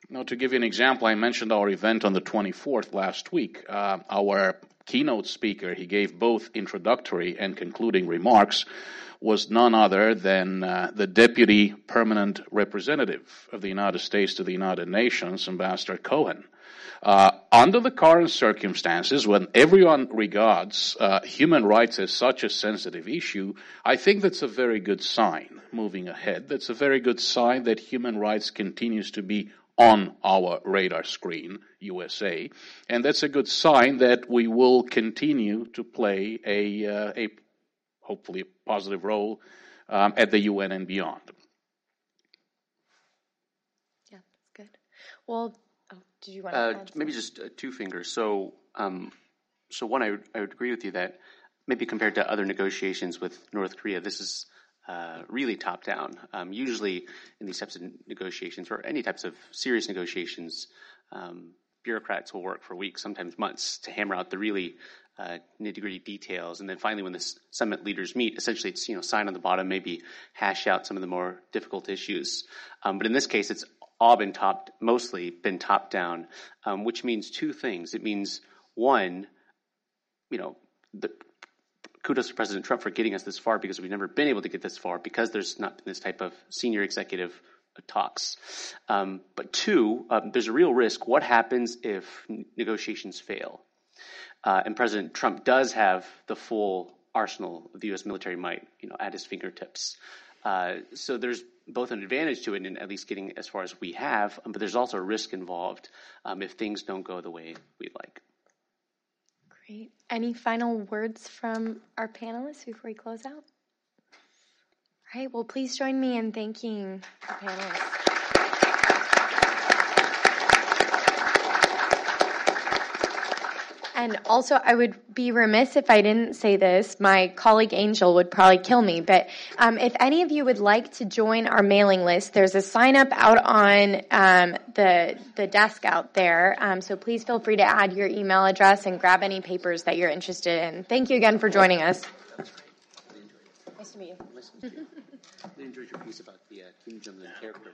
now, to give you an example, I mentioned our event on the 24th last week. Uh, our keynote speaker, he gave both introductory and concluding remarks, was none other than uh, the Deputy Permanent Representative of the United States to the United Nations, Ambassador Cohen. Uh, under the current circumstances, when everyone regards uh, human rights as such a sensitive issue, I think that's a very good sign moving ahead. That's a very good sign that human rights continues to be on our radar screen, USA, and that's a good sign that we will continue to play a, uh, a hopefully positive role um, at the UN and beyond. Yeah, that's good. Well, did you want to uh, maybe just uh, two fingers? So, um, so one, I would, I would agree with you that maybe compared to other negotiations with North Korea, this is uh, really top down. Um, usually, in these types of negotiations or any types of serious negotiations, um, bureaucrats will work for weeks, sometimes months, to hammer out the really uh, nitty gritty details. And then finally, when the summit leaders meet, essentially it's you know sign on the bottom, maybe hash out some of the more difficult issues. Um, but in this case, it's all been top, mostly been top down, um, which means two things. It means one, you know, the, kudos to President Trump for getting us this far because we've never been able to get this far because there's not been this type of senior executive talks. Um, but two, um, there's a real risk. What happens if negotiations fail? Uh, and President Trump does have the full arsenal of the U.S. military might, you know, at his fingertips. Uh, so there's both an advantage to it in at least getting as far as we have, um, but there's also a risk involved um, if things don't go the way we'd like. Great. Any final words from our panelists before we close out? All right. Well, please join me in thanking the panelists. And also, I would be remiss if I didn't say this. My colleague Angel would probably kill me. But um, if any of you would like to join our mailing list, there's a sign up out on um, the the desk out there. Um, so please feel free to add your email address and grab any papers that you're interested in. Thank you again for joining us. Nice to meet you. I enjoyed <laughs> your piece about the uh, Kim Jong Un character.